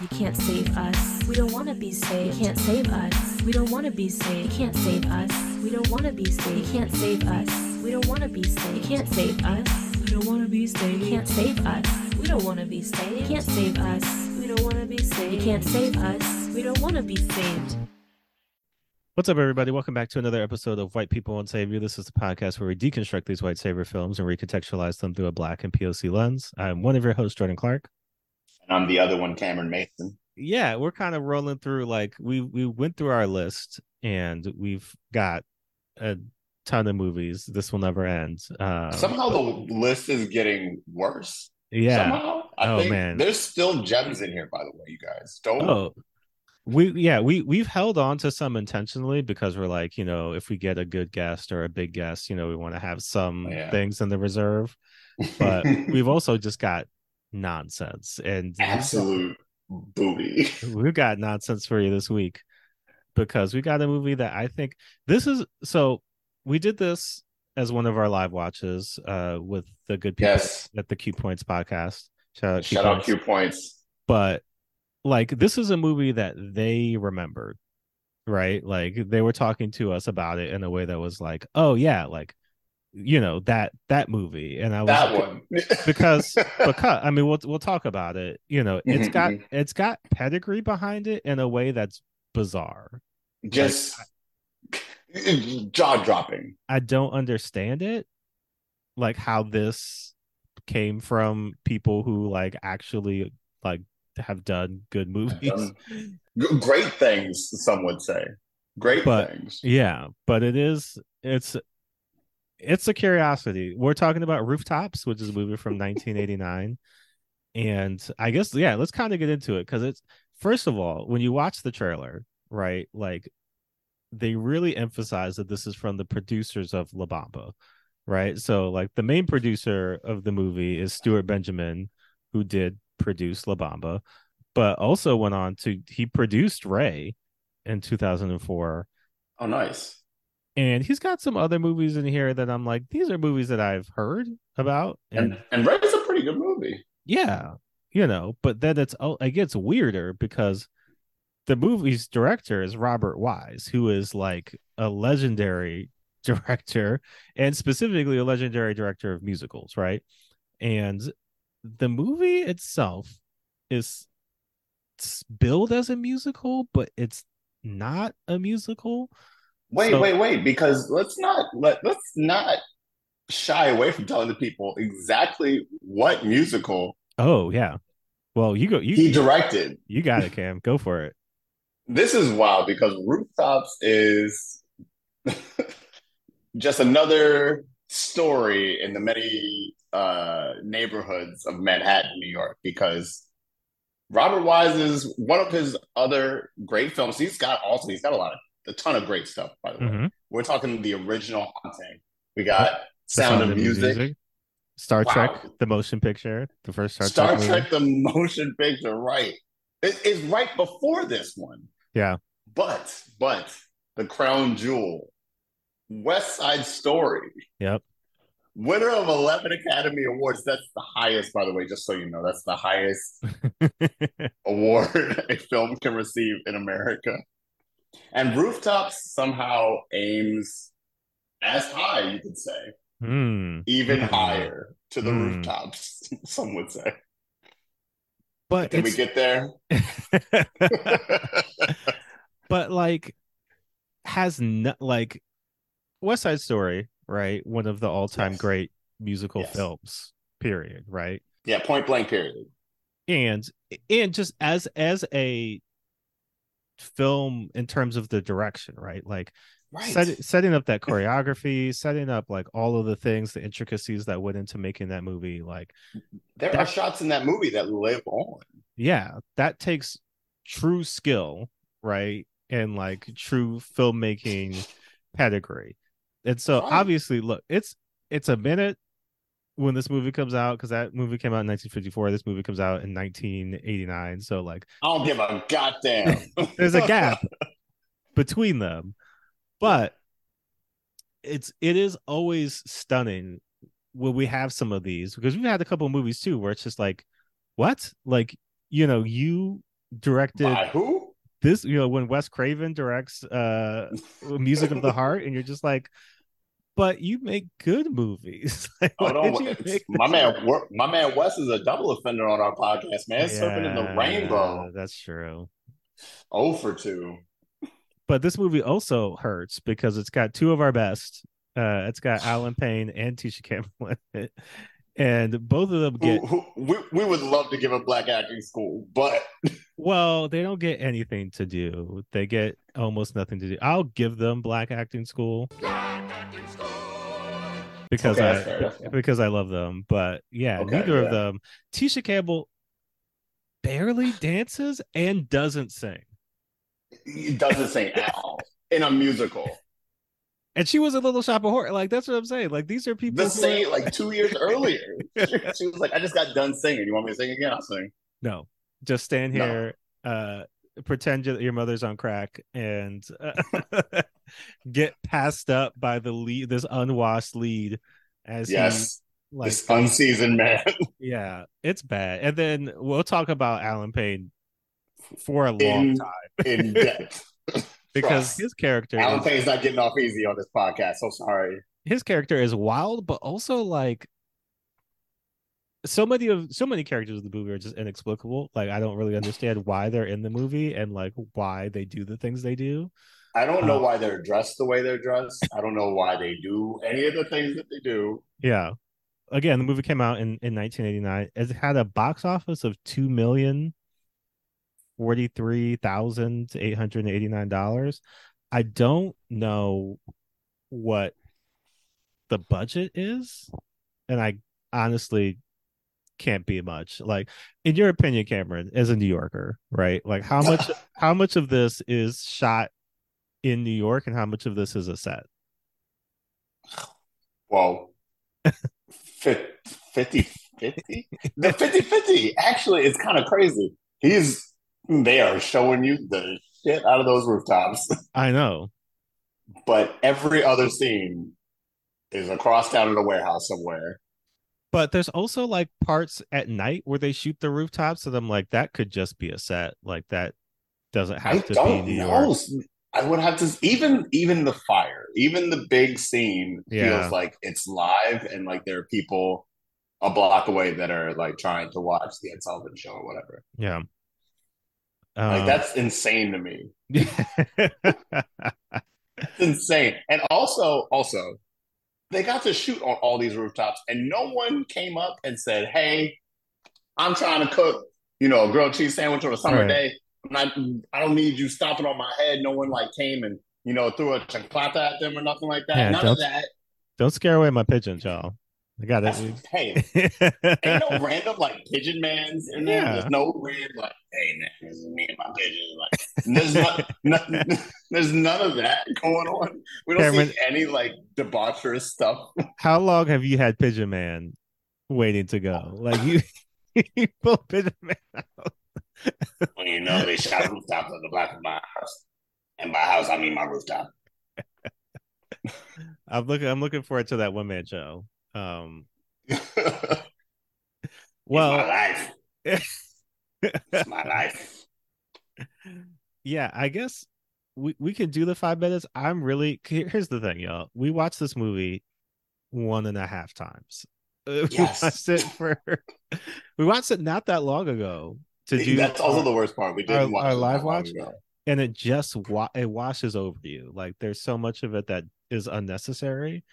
You can't save us. We don't want to be saved. You can't save us. We don't want to be saved. You can't save us. We don't want to be saved. You can't save us. We don't want to be saved. You can't save us. We don't want to be saved. You can't save us. We don't want to be saved. You can't save us. We don't want to be saved. You can't save us. We don't want to be saved. What's up, everybody? Welcome back to another episode of White People Won't Save You. This is the podcast where we deconstruct these white savior films and recontextualize them through a black and POC lens. I'm one of your hosts, Jordan Clark. I'm the other one, Cameron Mason. Yeah, we're kind of rolling through like we we went through our list and we've got a ton of movies. This will never end. Uh, Somehow the list is getting worse. yeah. Somehow. I Oh, think man. there's still gems in here, by the way, you guys. Don't Oh, we yeah we we've held on to some intentionally because we're like you know if we get a good guest or a big guest you know we want to have some Yeah. things in the reserve but we've also just got nonsense and absolute booty. we've got nonsense for you this week because we got a movie that I think this is so we did this as one of our live watches uh with the good people Yes. at the Q Points podcast. Shout out Q Shout out Q points. But like this is a movie that they remembered, right? Like they were talking to us about it in a way that was like, "Oh yeah, like you know, that that movie." And I was That one. because because I mean we'll we'll talk about it. You know, it's Mhm, got mhm. it's got pedigree behind it in a way that's bizarre. just jaw dropping. I don't understand it, like how this came from people who like actually like have done good movies. done Great things, some would say. Great But- things. Yeah, but it is it's it's a curiosity. We're talking about Rooftops, which is a movie from 1989. And I guess yeah, let's kind of get into it cuz it's first of all, when you watch the trailer, right? Like they really emphasize that this is from the producers of La Bamba, right? So like the main producer of the movie is Stuart Benjamin who did produce La Bamba, but also went on to he produced Ray in 2004 Oh, nice. And he's got some other movies in here that I'm like, these are movies that I've heard about, and, And and Red is a pretty good movie. yeah, you know. But then it's oh, it gets weirder because the movie's director is Robert Wise, who is like a legendary director, and specifically a legendary director of musicals, right? And the movie itself is s- billed as a musical, but it's not a musical. Wait, So- wait, wait, because let's not let let's not shy away from telling the people exactly what musical Oh yeah. Well, you go. You he directed. you got it, Cam. Go for it. This is wild because Rooftops is just another story in the many uh, neighborhoods of Manhattan, New York, because Robert Wise is one of his other great films. He's got also he's got a lot of a ton of great stuff, by the way. Mhm. We're talking the original haunting. We got Sound, of Music, Star Wow. Trek, the motion picture, the first Star, Star, Trek. Trek, the motion picture, right? It is right before this one. Yeah. But but the crown jewel, West Side Story, Yep. winner of eleven Academy Awards. That's the highest, by the way. Just so you know, that's the highest award a film can receive in America. And Rooftops somehow aims as high, you could say, Hmm. even Hmm. higher to the Hmm. rooftops. Some would say. But Did we get there? but like has not like West Side Story, right? One of the all-time Yes. great musical Yes. films. Period. Right. yeah, point blank. Period. and and just as as a film in terms of the direction right like Right. set, setting up that choreography setting up like all of the things the intricacies that went into making that movie like there are shots in that movie that live on. yeah that takes true skill right and like true filmmaking pedigree and so Right. obviously look it's it's a minute when this movie comes out because that movie came out in 1954 this movie comes out in 1989 so like I don't give a goddamn. there's a gap between them but it's it is always stunning when we have some of these because we've had a couple of movies too where it's just like what like you know you directed By who? this. You know, when Wes Craven directs uh Music of the Heart, and you're just like, but you make good movies. Like, Hold why on, did you it's- make my this man, wor- my man Wes is a double offender on our podcast, man. Serpent and the Yeah, rainbow. That's true. Oh for two. But this movie also hurts because it's got two of our best. Uh, it's got Allen Payne and Tisha Campbell in it, and both of them get Who, who, we, we would love to give a black acting school, but well. They don't get anything to do. They get almost nothing to do. I'll give them black acting school because Okay, I fair, because I love them. But yeah, Okay, neither yeah. of them. Tisha Campbell barely dances and doesn't sing. he doesn't sing at all in a musical. And she was a little shop of horror. Like that's what I'm saying. Like these are people. The who are- same like two years earlier. She was like, I just got done singing. You want me to sing again? I'll sing. No, just stand No. here, uh, pretend you- your mother's on crack, and uh, get passed up by the lead, this unwashed lead, as Yes. he like, this unseasoned man. yeah, it's bad. And then we'll talk about Allen Payne for a long In- time in depth. because Trust. his character, Alan is, Payne's not getting off easy on this podcast. So sorry. his character is wild, but also like. So many of so many characters of the movie are just inexplicable. Like I don't really understand why they're in the movie and like why they do the things they do. I don't know Uh, why they're dressed the way they're dressed. I don't know why they do any of the things that they do. Yeah. Again, the movie came out in, in 1989. It had a box office of two million forty-three thousand eight hundred eighty-nine dollars. I don't know what the budget is, and I honestly can't be much. Like, in your opinion, Cameron, as a New Yorker, right? Like, how much how much of this is shot in New York, and how much of this is a set? Well, 50 50 The 50 50 actually it's kind of crazy. He's they are showing you the shit out of those rooftops, I know. but every other scene is across town in a warehouse somewhere. But there's also like parts at night where they shoot the rooftops, and I'm like, that could just be a set. Like that doesn't have I to be don't New know. York. I would have to even even the fire, even the big scene Yeah. feels like it's live and like there are people a block away that are like trying to watch the Ed Sullivan show or whatever. Yeah. Like Um, that's insane to me. It's insane. And also, also, they got to shoot on all these rooftops, and no one came up and said, "Hey, I'm trying to cook, you know, a grilled cheese sandwich on a summer Right. day. I'm not, I don't need you stomping on my head." No one like came and you know threw a chancleta at them or nothing like that. Yeah, None of that. Don't scare away my pigeons, y'all. I got it. hey, ain't no random like pigeon man's in there. Yeah. There's no weird like, hey this is me and my pigeon. Like, there's not, no- there's none of that going on. We don't Cameron- see any like debaucherous stuff. How long have you had Pigeon Man waiting to go? Like you, you pull Pigeon Man out. Well, you know they shot rooftops on the block of my house, and by house I mean my rooftop. I'm looking. I'm looking forward to that one man show. Um, well, life. It's my life. yeah, I guess we we can do the five minutes. I'm really here's the thing, y'all. We watched this movie one and a half times. Yes. We watched it for we watched it not that long ago to do That's also the worst part. We didn't our- watch our live watch? and it just wa- it washes over you. Like there's so much of it that is unnecessary,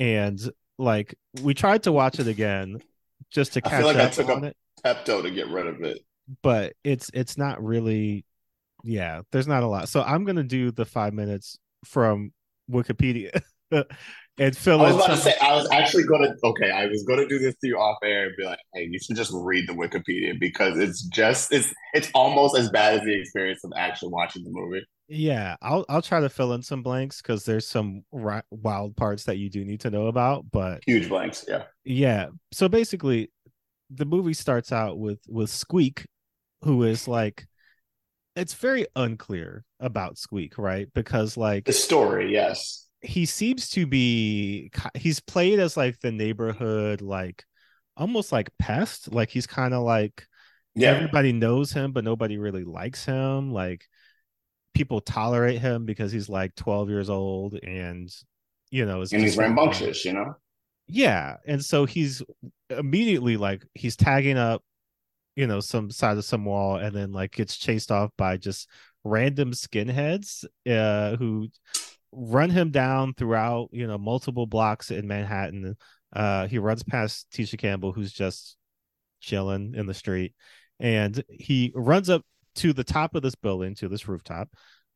and like we tried to watch it again just to I catch feel like I up took a- it, Pepto to get rid of it. But it's it's not really. Yeah, there's not a lot. So I'm gonna do the five minutes from Wikipedia and fill I was in about to say I was actually gonna okay, I was gonna do this to you off air and be like, hey, you should just read the Wikipedia because it's just it's it's almost as bad as the experience of actually watching the movie. Yeah, I'll I'll try to fill in some blanks because there's some ri- wild parts that you do need to know about, but Huge blanks, yeah. yeah so basically the movie starts out with with squeak who is like it's very unclear about squeak right because like The story, yes. he seems to be he's played as like the neighborhood like almost like pest like he's kind of like Yeah. everybody knows him, but nobody really likes him. Like people tolerate him because he's like 12 years old and you know, and he's just like- rambunctious, you know? Yeah. And so he's immediately like he's tagging up, you know, some side of some wall and then like gets chased off by just random skinheads uh who run him down throughout, you know, multiple blocks in Manhattan. Uh he runs past Tisha Campbell who's just chilling in the street and he runs up to the top of this building to this rooftop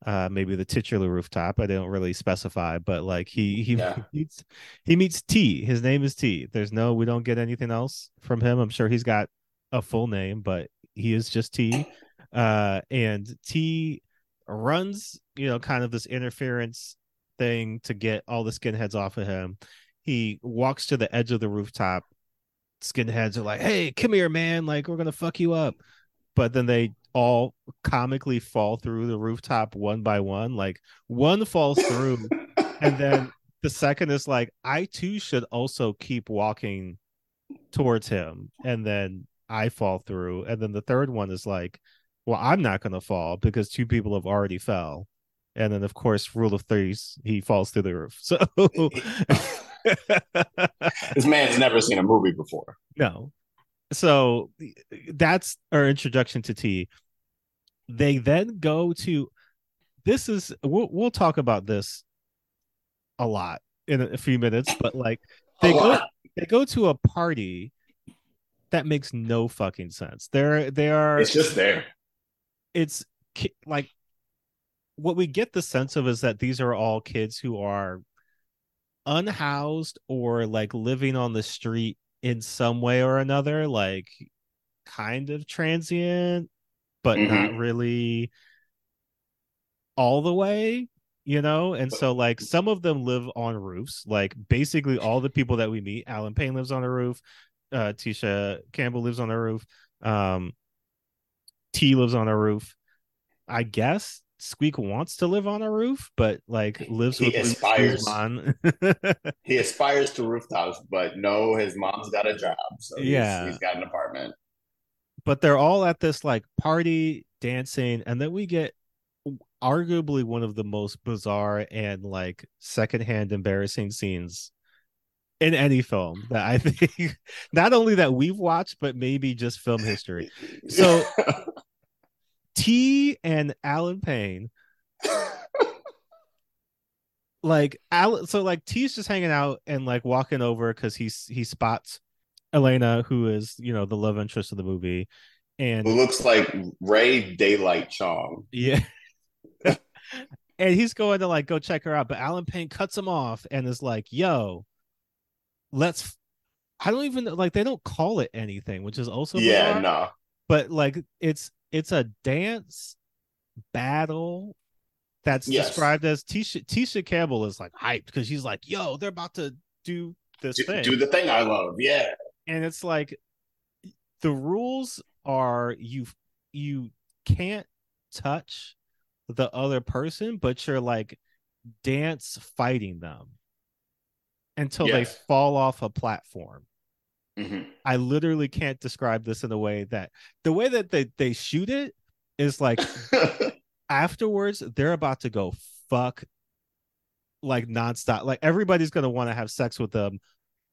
uh maybe the titular rooftop i don't really specify but like he he Yeah. meets he meets t his name is t there's no we don't get anything else from him i'm sure he's got a full name but he is just t uh and t runs you know kind of this interference thing to get all the skinheads off of him. He walks to the edge of the rooftop. Skinheads are like hey come here man. Like we're gonna fuck you up. But then they all comically fall through the rooftop one by one. Like one falls through and then the second is like i too should also keep walking towards him. And then i fall through and then the third one is like well i'm not going to fall because two people have already fell and then of course rule of threes he falls through the roof so this man's never seen a movie before. no so that's our introduction to t they then go to this is we'll, we'll talk about this a lot in a, a few minutes but like they A go lot. they go to a party that makes no fucking sense. They're they are It's just there. it's like what we get the sense of is that these are all kids who are unhoused or like living on the street in some way or another like kind of transient but mm-hmm. not really all the way you know? And so like some of them live on roofs. Like basically all the people that we meet allen payne lives on a roof uh tisha campbell lives on a roof um t lives on a roof i guess squeak wants to live on a roof but like lives He with aspires. Guzman. He aspires to rooftops, but no, his mom's got a job. So he's, Yeah. he's got an apartment. but they're all at this like party dancing and then we get arguably one of the most bizarre and like secondhand embarrassing scenes in any film that i think not only that we've watched but maybe just film history So- t and allen payne like alan so like t's just hanging out and like walking over because he's he spots elena who is you know the love interest of the movie and who looks like Ray Daylight Chong. Yeah. and he's going to like go check her out, but Allen Payne cuts him off and is like, yo, let's I don't even like they don't call it anything, which is also yeah, no. but like it's it's a dance battle that's Yes. described as Tisha Tisha Campbell is like hyped because she's like, yo, they're about to do this Do, thing. do the thing I love. Yeah. and it's like the rules are you you can't touch the other person but you're like dance fighting them until they fall off a platform. Hmm i literally can't describe this in a way that the way that they, they shoot it is like afterwards they're about to go fuck like nonstop. Like everybody's gonna want to have sex with them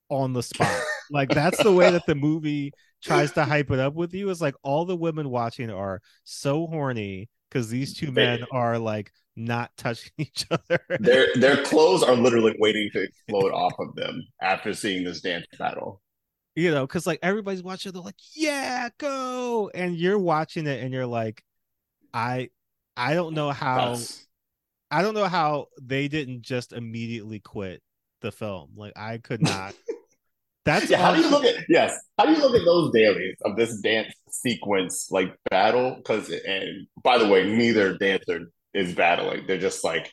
on the spot. Like that's the way that the movie tries to hype it up with you is like all the women watching are so horny because these two men are like not touching each other their their clothes are literally waiting to explode off of them after seeing this dance battle. you know because like everybody's watching they're like yeah go and you're watching it and you're like i i don't know how That's- I don't know how they didn't just immediately quit the film. Like I could not. That's yeah, how do you look at yes? How do you look at those dailies of this dance sequence like battle? Because and by the way, neither dancer is battling; they're just like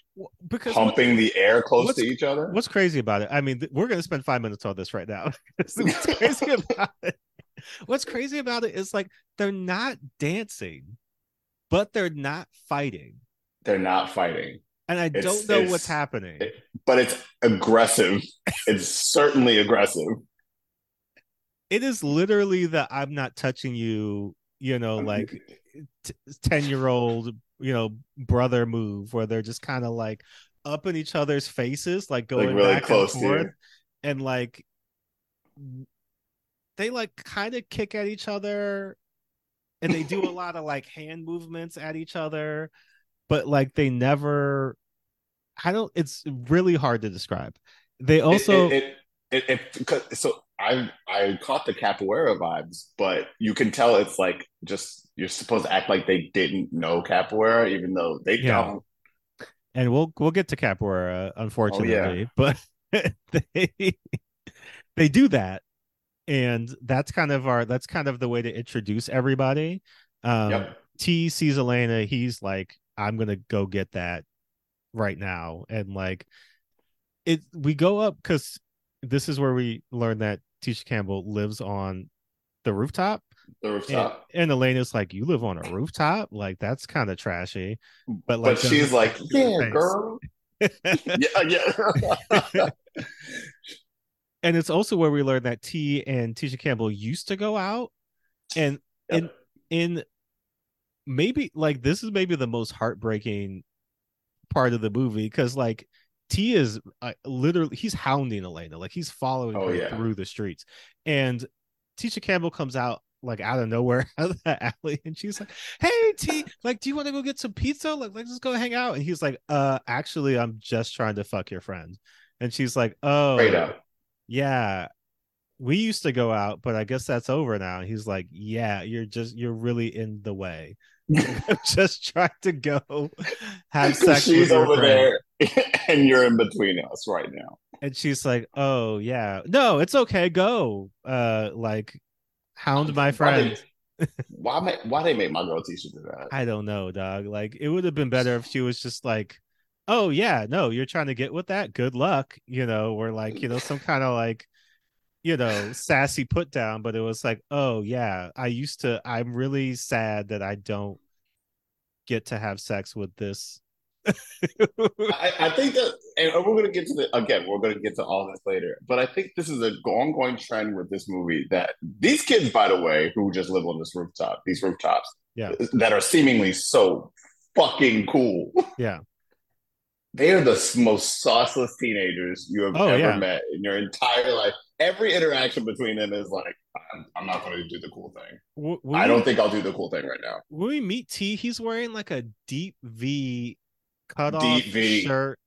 because pumping the air close to each other. what's crazy about it? I mean, th- we're gonna spend five minutes on this right now. what's crazy about it? What's crazy about it is like they're not dancing, but they're not fighting, They're not fighting, and I It's- don't know what's happening. it- but it's aggressive. it's certainly aggressive. it is literally that I'm not touching you you know, like 10 year old, you know, brother move where they're just kind of like up in each other's faces, like going Like really back close and forth. And like they like kind of kick at each other and they do a lot of like hand movements at each other, but like they never I don't it's really hard to describe. They also it, it, it, so I I caught the capoeira vibes, but you can tell it's like just you're supposed to act like they didn't know capoeira, even though they Yeah. don't. and we'll we'll get to capoeira unfortunately but they they do that and that's kind of our that's kind of the way to introduce everybody um Yep. t sees elena he's like i'm gonna go get that right now and like it we go up because this is where we learn that tisha campbell lives on the rooftop The and, rooftop. and elena's like you live on a rooftop like that's kind of trashy but like But she's like, say it to her yeah, face." girl. yeah, yeah. and it's also where we learn that T and Tisha Campbell used to go out, and in Yep. in maybe like this is maybe the most heartbreaking part of the movie because like T is uh, literally he's hounding Elena, like he's following Oh, her yeah. through the streets, and Tisha Campbell comes out like out of nowhere out of the alley, and she's like, "Hey T, like, do you want to go get some pizza? Like, let's just go hang out." And he's like, "Uh, actually, I'm just trying to fuck your friend," and she's like, "Oh, Straight up. yeah we used to go out but i guess that's over now he's like yeah you're just you're really in the way i'm just trying to go have sex with She's over friend. there, and you're in between us right now. and she's like oh yeah. No it's okay. Go. Uh like hound my Why friend. They, why, why they make my girl Tisha do that? i don't know dog. Like it would have been better if she was just like oh yeah no you're trying to get with that? Good luck. You know or like you know some kind of like you know sassy put down but it was like oh yeah i used to i'm really sad that i don't get to have sex with this I, I think that, and we're going to get to the again. We're going to get to all this later, but I think this is an ongoing trend with this movie that these kids, by the way, who just live on this rooftop, these rooftops, Yeah. that are seemingly so fucking cool. Yeah. they are the most sauceless teenagers you have Oh, ever yeah. met in your entire life. Every interaction between them is like, I'm, I'm not going to do the cool thing. I we- don't think I'll do the cool thing right now. when we meet t he's wearing like a deep v cut off shirt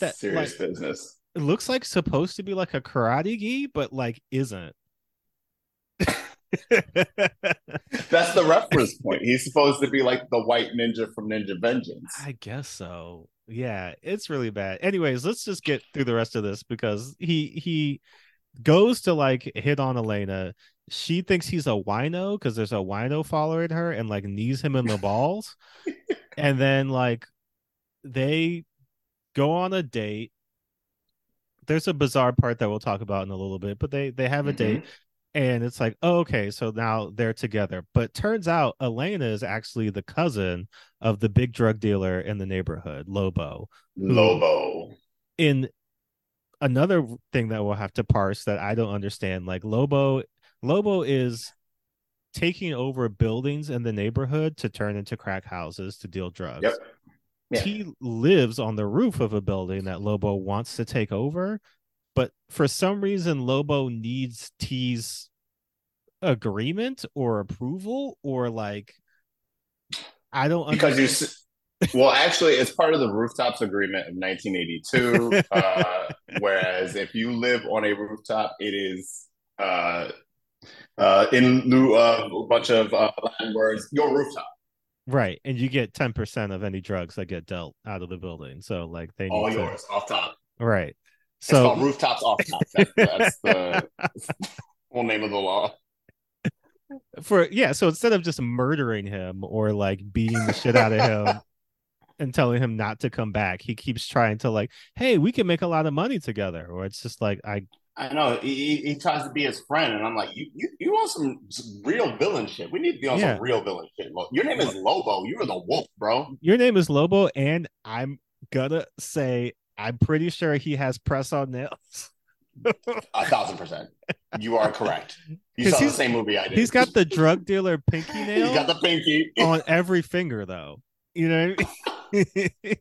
That, Serious like- business. it looks like supposed to be like a karate gi but like isn't That's the reference point. He's supposed to be like the white ninja from Ninja Vengeance. I guess so. Yeah, it's really bad. Anyways, let's just get through the rest of this because he he goes to like hit on Elena. She thinks he's a wino because there's a wino following her and like knees him in the balls. and then like they go on a date. There's a bizarre part that we'll talk about in a little bit, but they they have a Mhm. date and it's like oh, okay so now they're together but turns out elena is actually the cousin of the big drug dealer in the neighborhood lobo Lobo. in another thing that we'll have to parse that i don't understand like lobo lobo is taking over buildings in the neighborhood to turn into crack houses to deal drugs Yep. Yeah. he lives on the roof of a building that lobo wants to take over but for some reason lobo needs t's agreement or approval or like i don't Because you, understand. s- well, actually, it's part of the rooftops agreement of 1982. uh, whereas if you live on a rooftop, it is uh, uh, in lieu of a bunch of uh, Latin words, your rooftop. Right and you get 10% of any drugs that get dealt out of the building so like they All need to yours, off top. right It's so rooftops off top. That's, that's the whole name of the law. for yeah so instead of just murdering him or like beating the shit out of him and telling him not to come back he keeps trying to like hey we can make a lot of money together or it's just like i I know he, he, tries to be his friend, and I'm like, you you, you want some, real villain shit? We need to be on Yeah. some real villain shit. Your name is Lobo. You are the wolf, bro. your name is lobo and i'm gonna say i'm pretty sure he has press on nails A thousand percent. You are correct. You saw the same movie I did. He's got the drug dealer pinky He's nail got the pinky. on every finger, though. You know what I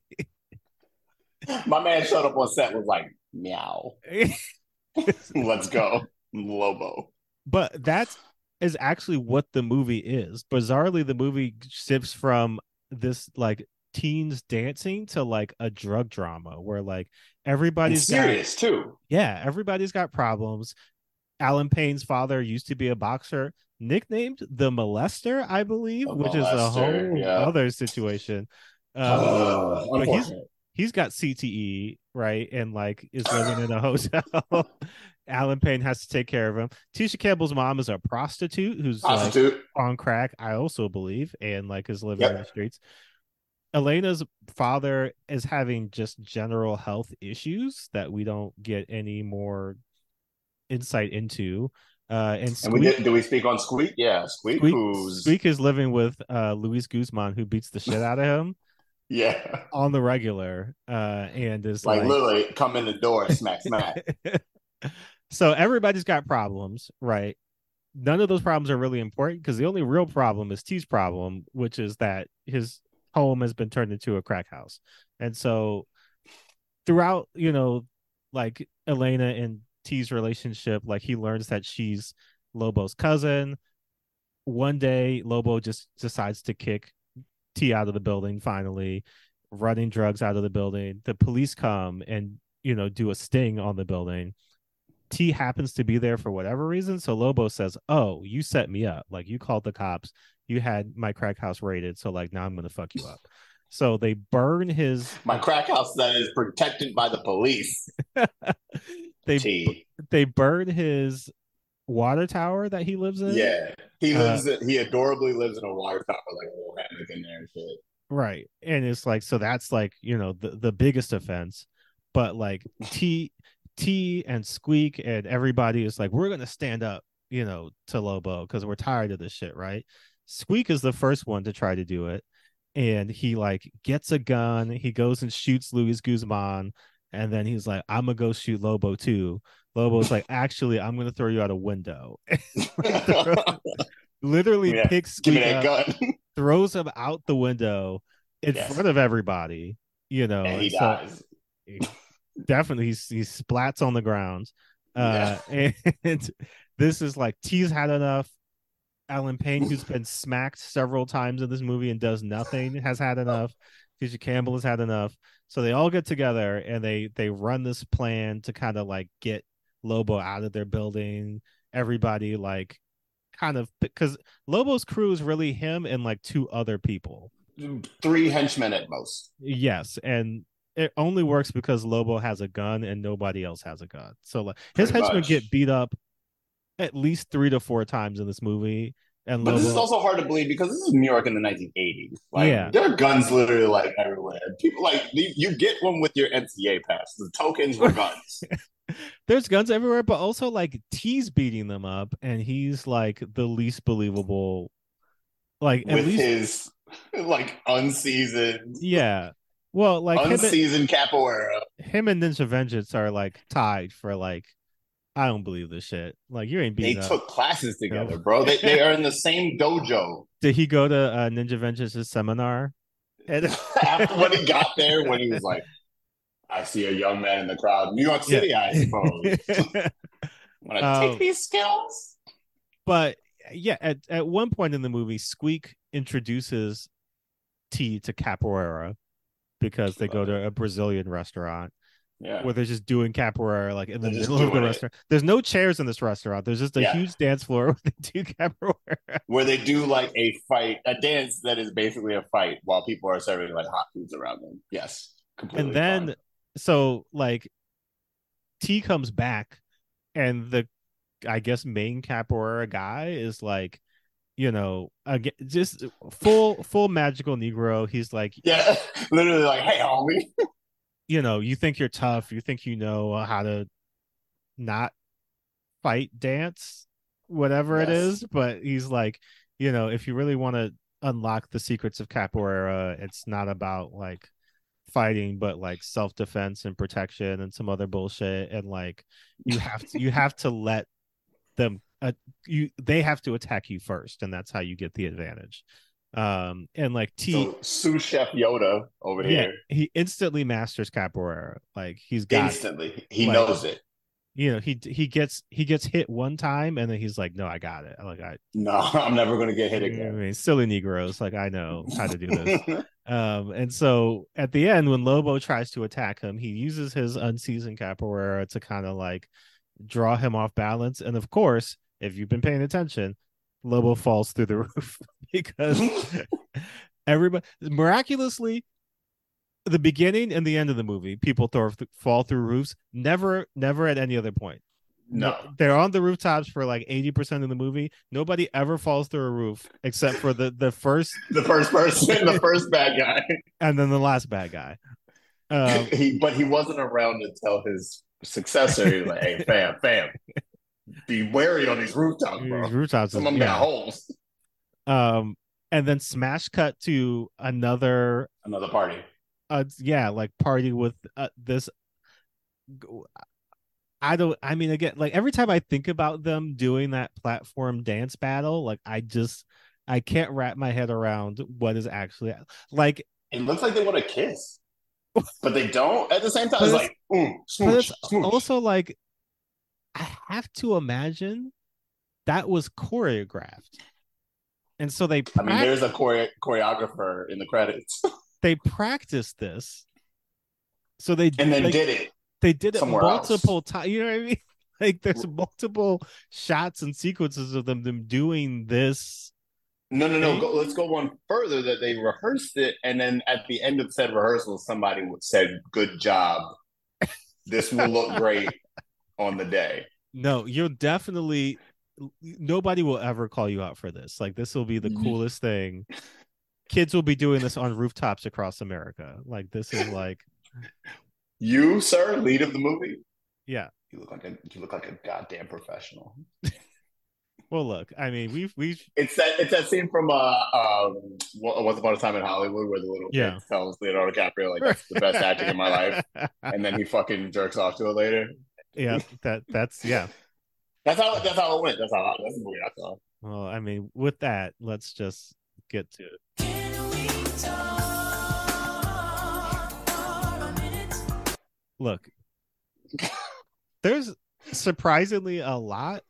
My man showed up on set was like, meow. Mean? Let's go. Lobo. but that is actually what the movie is. Bizarrely, the movie shifts from this like teens dancing to like a drug drama where like And everybody's got serious too. yeah, everybody's got problems. Allen Payne's father used to be a boxer, nicknamed the molester, I believe, The which is a whole yeah. other situation. Um, Ugh, but he's- unfortunate. He's got CTE, right? And like is living in a hotel. Allen Payne has to take care of him. Tisha Campbell's mom is a prostitute who's like Prostitute. on crack, I also believe, and like is living in the streets. Elena's father is having just general health issues that we don't get any more insight into. Uh, and and we did, do we speak on Squeak? Yeah, Squeak, Squeak, who's Squeak is living with uh, Luis Guzman, who beats the shit out of him yeah, on the regular, uh, and is like, like, literally come in the door, smack, smack. so everybody's got problems, right? None of those problems are really important because the only real problem is T's problem, which is that his home has been turned into a crack house. And so throughout, you know, like Elena and T's relationship, like he learns that she's Lobo's cousin. One day, Lobo just decides to kick T out of the building finally, running drugs out of the building. The police come and, you know, do a sting on the building. T happens to be there for whatever reason. So Lobo says, Oh, you set me up. Like you called the cops. You had my crack house raided. So like now I'm gonna fuck you up. So they burn his My crack house that is protected by the police. they T. they burn his water tower that he lives in. Yeah, he Uh, lives. he adorably lives in a water tower, like a little hammock in there and shit. Right. And it's like so that's like, you know, the, the biggest offense. But like T T and Squeak and everybody is like, we're gonna stand up, you know, to Lobo because we're tired of this shit, right? Squeak is the first one to try to do it. And he like gets a gun, he goes and shoots Luis Guzman, and then he's like, I'm gonna go shoot Lobo too. Lobo's like, actually, I'm gonna throw you out a window. Literally Yeah, picks Give me Squeak that up, gun, throws him out the window in Yes. front of everybody, you know. and he so dies. definitely he's, he splats on the ground. Uh, and this is like T's had enough. Allen Payne, who's been smacked several times in this movie and does nothing, has had enough. Tisha Campbell has had enough. So they all get together and they they run this plan to kind of like get Lobo out of their building. Everybody like kind of because Lobo's crew is really him and like two other people. Three henchmen at most. Yes, and it only works because Lobo has a gun and nobody else has a gun. So like his Pretty henchmen much. get beat up at least three to four times in this movie, and But Lobo. this is also hard to believe because this is New York in the 1980s. Like, Yeah. there are guns literally like everywhere. People like you, you get one with your NCA pass. The tokens were guns. There's guns everywhere, but also like T's beating them up, and he's like the least believable. Like at with least, his like unseasoned, yeah. Well, like him and, unseasoned capoeira. him and Ninja Vengeance are like tied for like, I don't believe this shit. Like you ain't They up. took classes together, bro. They they are in the same dojo. Did he go to uh, Ninja Ventures' seminar? And- After when he got there, when he was like, "I see a young man in the crowd, New York City, I suppose." When I Um, take these skills, but yeah, at, at one point in the movie, Squeak introduces T to capoeira because they go to a Brazilian restaurant yeah, where they're just doing capoeira like in the middle of the it. restaurant. There's no chairs in this restaurant. There's just a Yeah. huge dance floor where they do capoeira. where they do like a fight, a dance that is basically a fight while people are serving like hot foods around them. Yes, completely. and then fine. so like T comes back and the I guess main capoeira guy is like you know again just full full magical negro he's like yeah, literally like, "Hey, homie." you know you think you're tough you think you know how to not fight dance whatever it Yes. is but he's like you know if you really want to unlock the secrets of capoeira it's not about like fighting but like self-defense and protection and some other bullshit and like you have to you have to let them uh, you they have to attack you first, and that's how you get the advantage. Um, and like T, So sous chef Yoda over yeah, here he instantly masters capoeira. Like he's got, instantly. He Like- knows it. you know, he he gets he gets hit one time, and then he's like, no, I got it. I'm Like I, No, I'm never gonna get hit again I mean, silly Negroes, like I know how to do this. Um, and so at the end, when Lobo tries to attack him, he uses his unseasoned capoeira to kind of like draw him off balance. And of course, if you've been paying attention, Lobo falls through the roof because everybody miraculously the beginning and the end of the movie, people throw, fall through roofs. Never, never at any other point. no. they're on the rooftops for like eighty percent of the movie. Nobody ever falls through a roof except for the the first The first person, the first bad guy. and then the last bad guy. Um, he but he wasn't around to tell his successor. He was like, hey fam, fam, be wary on these rooftops, bro. rooftops, Some of them got holes. Um, and then smash cut to another, Another party. uh, yeah, like party with uh, this. I don't. I mean, again, like every time I think about them doing that platform dance battle, like I just, I can't wrap my head around what is actually like. It looks like they want to kiss, but they don't. At the same time, it's it's- like, mm, smooch, it's smooch. also like, I have to imagine that was choreographed, and so they I mean, there's a chore- choreographer in the credits, they practiced this, so they and then like, did it. they did it multiple times. You know what I mean? Like there's multiple shots and sequences of them them doing this. No, no, no. Go, let's go one further. That they rehearsed it, and then at the end of said rehearsal, somebody said, "Good job. This will look great on the day." No, you'll definitely. Nobody will ever call you out for this. Like this will be the Ye- coolest thing. Kids will be doing this on rooftops across America. Like this is like, You, sir, lead of the movie. yeah. You look like a you look like a goddamn professional. Well, look, I mean, we've we've It's that it's that scene from uh um Once Upon a Time in Hollywood where the little Yeah. kid tells Leonardo DiCaprio like that's the best acting in my life, and then he fucking jerks off to it later. yeah, that that's yeah. That's how that's how it went. That's how that's the movie I saw. Well, I mean, with that, let's just get to it. Look, there's surprisingly a lot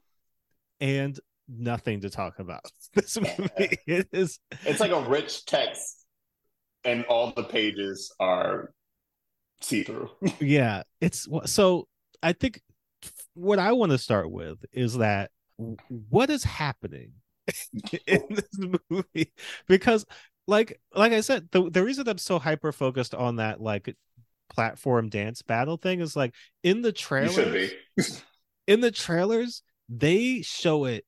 and nothing to talk about. This movie it is It's like a rich text, and all the pages are see through. yeah, it's so I think what I want to start with is that what is happening in this movie because like like I said the the reason I'm so hyper focused on that like platform dance battle thing is like in the trailer should be. in the trailers they show it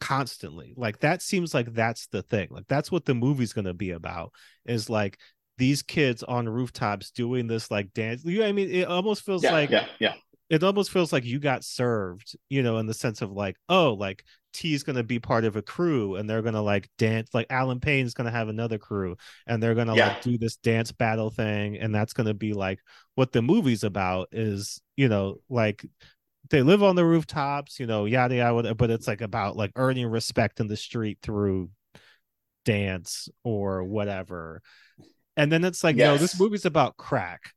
constantly like that seems like that's the thing like that's what the movie's going to be about is like these kids on rooftops doing this like dance you know what i mean it almost feels Yeah, like yeah, yeah. It almost feels like you got served you know in the sense of like oh like t's going to be part of a crew and they're going to like dance like allen payne's going to have another crew and they're going to Yeah. like do this dance battle thing and that's going to be like what the movie's about is you know like they live on the rooftops you know yada yada but it's like about like earning respect in the street through dance or whatever. And then it's like no this movie's about crack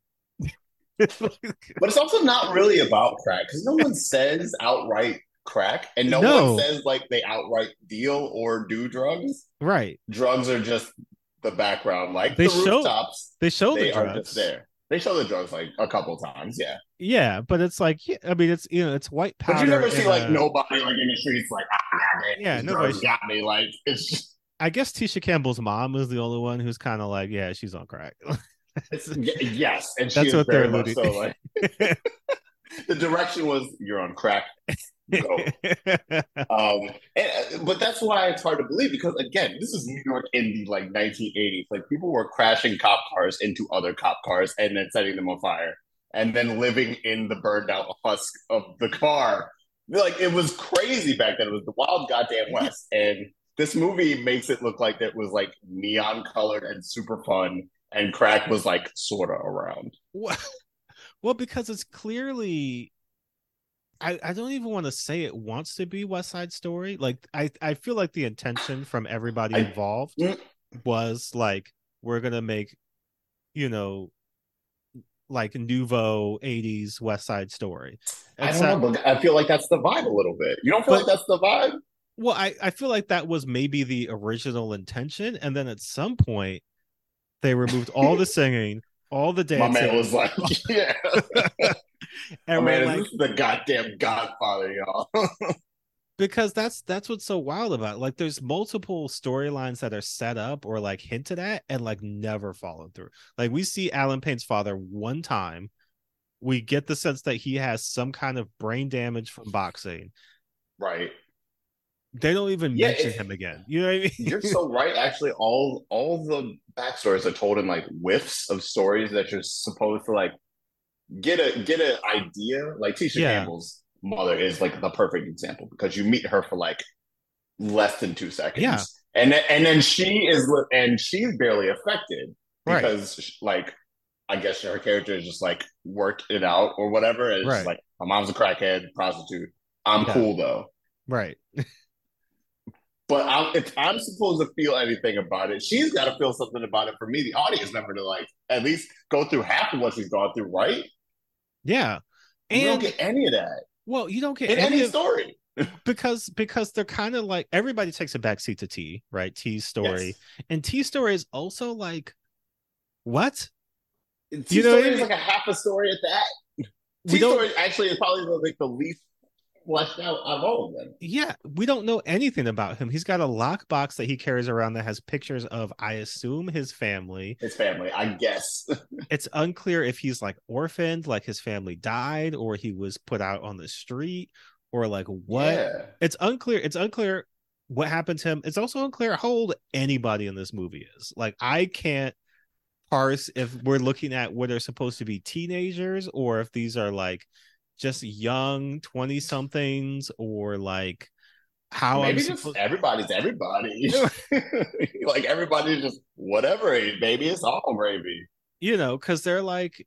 But it's also not really about crack because no one says outright crack, and no, No. one says like they outright deal or do drugs. right Drugs are just the background, like They the show- rooftops. they show They the are drugs just there. They show the drugs like a couple times, yeah. Yeah, but it's like yeah, I mean it's you know it's white powder. But you never see like a- nobody like in the streets like ah man, Yeah, nobody- got me. Like it's just I guess Tisha Campbell's mom is the only one who's kind of like yeah she's on crack. yes, and she That's is what very they're much so like the direction was you're on crack. Go. Um, and, uh, but that's why it's hard to believe because again, this is New York in the like 1980s. Like people were crashing cop cars into other cop cars and then setting them on fire, and then living in the burned out husk of the car. Like it was crazy back then. It was the wild goddamn west, and this movie makes it look like it was like neon colored and super fun, and crack was like sorta around. well, well, because it's clearly I, I don't even want to say it wants to be West Side Story. Like I, I feel like the intention from everybody involved Mm. was like we're gonna make, you know, like nouveau '80s West Side Story. I don't know, but I feel like that's the vibe a little bit. You don't feel But- like that's the vibe? Well, I, I feel like that was maybe the original intention, and then at some point they removed all the singing, all the dancing. My man was like, yeah. My and we're man, like, is the goddamn Godfather, y'all. because that's that's what's so wild about it. like there's multiple storylines that are set up or like hinted at and like never followed through like we see allen payne's father one time we get the sense that he has some kind of brain damage from boxing right. They don't even Yeah, mention it- him again you know what i mean You're so right. Actually, all all the backstories are told in like whiffs of stories that you're supposed to like get a get an idea. Like Tisha Yeah. Campbell's mother is like the perfect example because you meet her for like less than two seconds. Yeah. and then, and then she is and she's barely affected Right. because like I guess her character is just like worked it out or whatever. And it's Right. like my mom's a crackhead, prostitute. I'm Yeah. cool though. right But I'm, if I'm supposed to feel anything about it, she's got to feel something about it for me, the audience member, to like at least go through half of what she's gone through, right? yeah and you don't get any of that well you don't get in any any of, story. because because they're kind of like everybody takes a backseat to t right t's story Yes. and t story is also like what T You know what I story is mean? like a half a story at that. T story actually is probably like the least fleshed out of all of them. yeah, we don't know anything about him. He's got a lockbox that he carries around that has pictures of, I assume, his family. His family, I guess. It's unclear if he's like orphaned, like his family died, or he was put out on the street, or like what. Yeah. It's unclear. It's unclear what happened to him. It's also unclear how old anybody in this movie is. Like, I can't parse if we're looking at what are supposed to be teenagers or if these are like just young 20 somethings or like how Maybe I'm just supposed everybody's everybody. like everybody's just whatever age, baby. It's all gravy. you know because they're like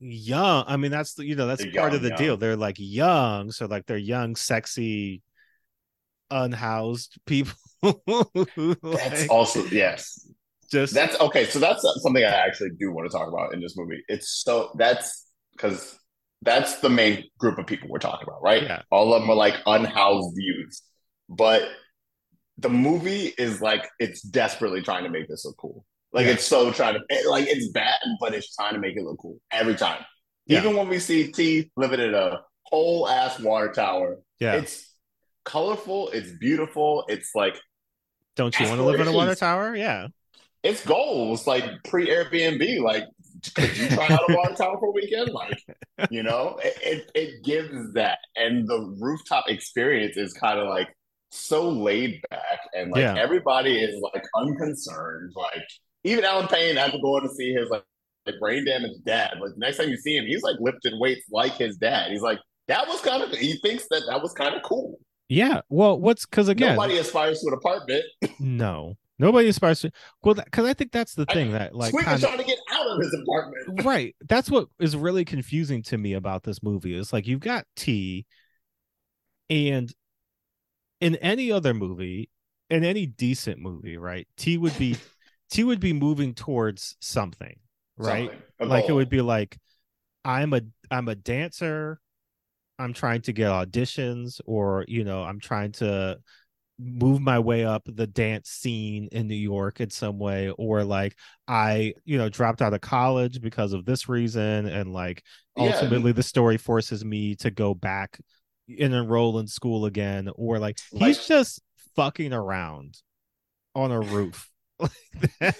young i mean that's you know that's They're part of young, the deal they're like young so like they're young sexy unhoused people who, That's also yes. just That's okay. So that's something I actually do want to talk about in this movie. It's so that's because that's the main group of people we're talking about, right? Yeah. All of them are like unhoused youths, but the movie is like it's desperately trying to make this look cool. Like Yeah. it's so trying to it- like it's bad, but it's trying to make it look cool every time. Yeah. Even when we see T living in a whole ass water tower, yeah it's colorful, it's beautiful, it's like don't you want to live in a water tower yeah it's goals like pre Airbnb. Like, could you try out a water tower for a weekend? Like, you know, it, it, it gives that. And the rooftop experience is kind of like so laid back and like Yeah. everybody is like unconcerned. Like, even Allen Payne after going to see his like, like brain damaged dad, like the next time you see him, he's like lifting weights like his dad. He's like, that was kind of, he thinks that that was kind of cool. yeah well what's because again Nobody aspires to an apartment. no nobody aspires to well because i think that's the I- thing that like Squeak is kind trying to get out of his apartment. right that's what is really confusing to me about this movie is like you've got t and in any other movie in any decent movie right t would be t would be moving towards something right Something. Like it would be like i'm a i'm a dancer i'm trying to get auditions or you know i'm trying to move my way up the dance scene in new york in some way or like i you know dropped out of college because of this reason and like Yeah. ultimately the story forces me to go back and enroll in school again or like Like- he's just fucking around on a roof it,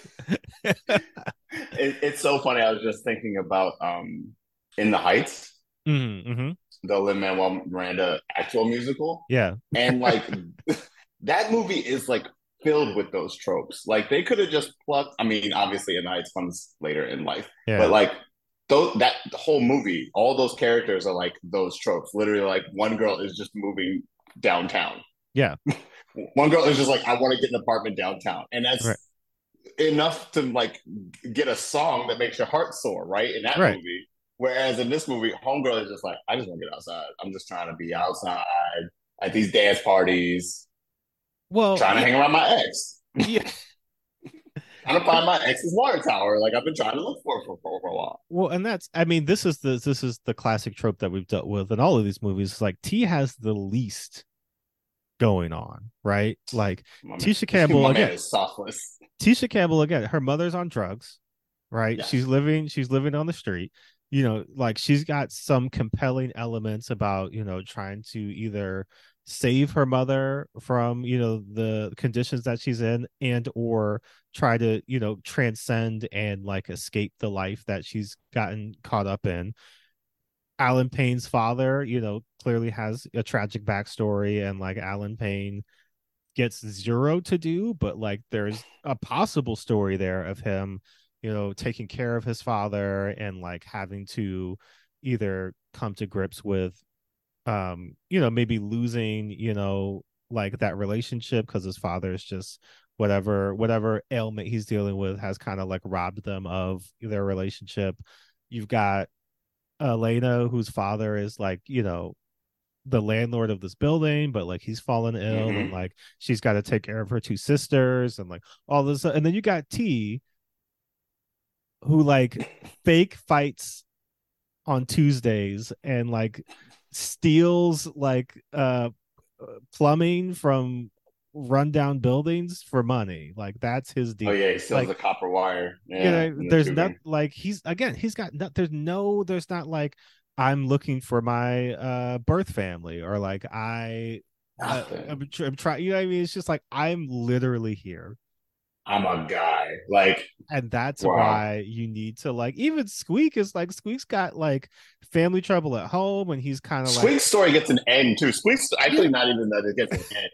it's so funny. I was just thinking about um in the Heights, Mhm, mhm. the Lin Manuel Miranda actual musical, yeah and like that movie is like filled with those tropes. Like they could have just plucked. I mean, obviously, in the comes later in life, yeah but like. Those, that the whole movie, all those characters are like those tropes. Literally, like one girl is just moving downtown. Yeah. one girl is just like, I want to get an apartment downtown, and that's Right. enough to like get a song that makes your heart soar, right? In that Right. movie, Whereas in this movie, homegirl is just like, I just want to get outside. I'm just trying to be outside at these dance parties, well, trying to hang around my ex, yeah. trying to find my ex's water tower. Like I've been trying to look for for, for, a while. Well, and that's I mean, this is the this is the classic trope that we've dealt with in all of these movies. It's like T has the least going on, right? Like My Tisha man- Campbell again. softless. Tisha Campbell again, her mother's on drugs, right? She's living she's living on the street. You know, like she's got some compelling elements about, you know, trying to either save her mother from, you know, the conditions that she's in and or try to, you know, transcend and like escape the life that she's gotten caught up in. Allen Payne's father, you know, clearly has a tragic backstory and like Allen Payne gets zero to do, but like there's a possible story there of him, you know, taking care of his father and like having to either come to grips with um, you know, maybe losing, you know, like that relationship because his father is just whatever whatever ailment he's dealing with has kind of like robbed them of their relationship. You've got Elena, whose father is like, you know, the landlord of this building, but like he's fallen ill and Mhm. like she's got to take care of her two sisters and like all this. And then you got T, who like fake fights on Tuesdays and like steals like uh plumbing from rundown buildings for money. Like that's his deal Oh yeah, he steals Like- the copper wire. Yeah, you know the there's tubing. not like he's again he's got no, there's no there's not like i'm looking for my uh birth family or like i uh, I'm, I'm trying you know what i mean it's just like i'm literally here I'm a guy. Like and that's Wow. why you need to like even squeak is like squeak's got like family trouble at home and he's kind of like Squeak's story gets an end too. Squeak's actually not even that it gets an end.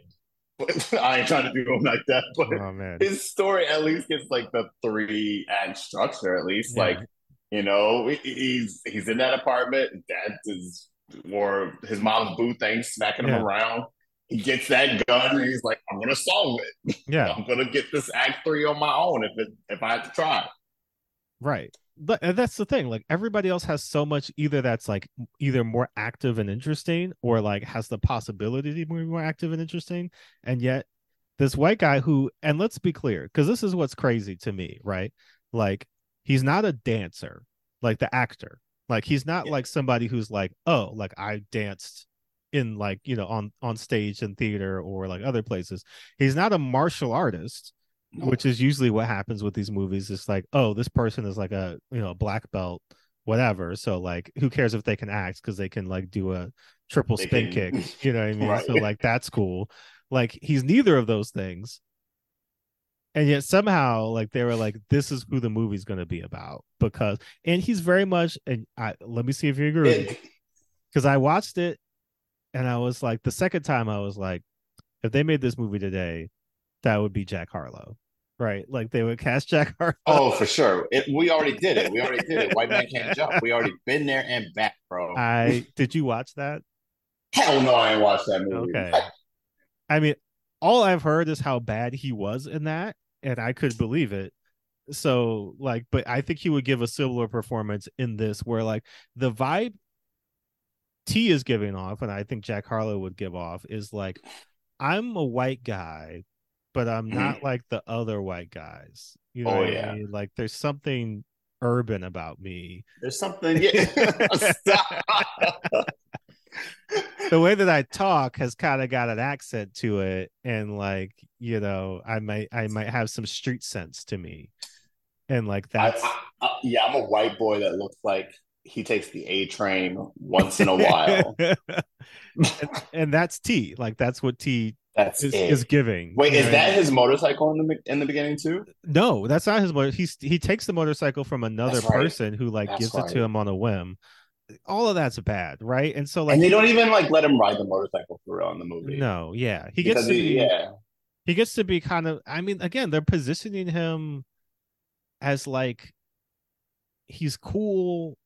I ain't trying to do him like that, but oh man his story at least gets like the three act structure. At least, Yeah. like you know, he's he's in that apartment. Dad is or his mom's boo thing smacking Yeah. him around. He gets that gun and he's like, "I'm gonna solve it. yeah I'm gonna get this act three on my own if it if I have to try." Right. But and that's the thing. Like everybody else has so much either that's like either more active and interesting or like has the possibility to be more active and interesting. And yet this white guy who and let's be clear, because this is what's crazy to me, right? Like he's not a dancer, like the actor. Like he's not Yeah. like somebody who's like, oh, like I danced in like, you know, on on stage and theater or like other places. He's not a martial artist which is usually what happens with these movies. It's like oh this person is like a you know a black belt whatever. So like who cares if they can act because they can like do a triple They spin can- kick you know what i mean? Right. so like that's cool. Like he's neither of those things. And yet somehow like they were like this is who the movie's going to be about because and he's very much and i let me see if you agree with me It- because I watched it and I was like, the second time I was like, if they made this movie today, that would be Jack Harlow, right? Like they would cast Jack Harlow. Oh, for sure. It, we already did it. We already did it. White man can't jump. We already been there and back, bro. I did you watch that? Hell no, I ain't watched that movie. Okay. I mean, all I've heard is how bad he was in that, and I could believe it. So, like, but I think he would give a similar performance in this, where like the vibe T is giving off, and I think Jack Harlow would give off is like, I'm a white guy, but I'm mm-hmm. not like the other white guys. You know Oh, what I yeah. mean? Like, there's something urban about me. There's something. Yeah. The way that I talk has kind of got an accent to it, and like you know, I might I might have some street sense to me, and like I, that's I, I, yeah, I'm a white boy that looks like he takes the A train once in a while. and, and that's T. Like that's what T That's is, is giving. Wait, is know that what I mean? his motorcycle in the in the beginning too? No, that's not his motor. He's he takes the motorcycle from another right. person who like That's gives it to him on a whim. All of that's bad, right? And so like and they don't even like let him ride the motorcycle for real in the movie. no, yeah, he gets to he, be, yeah, he gets to be kind of i mean again they're positioning him as like he's cool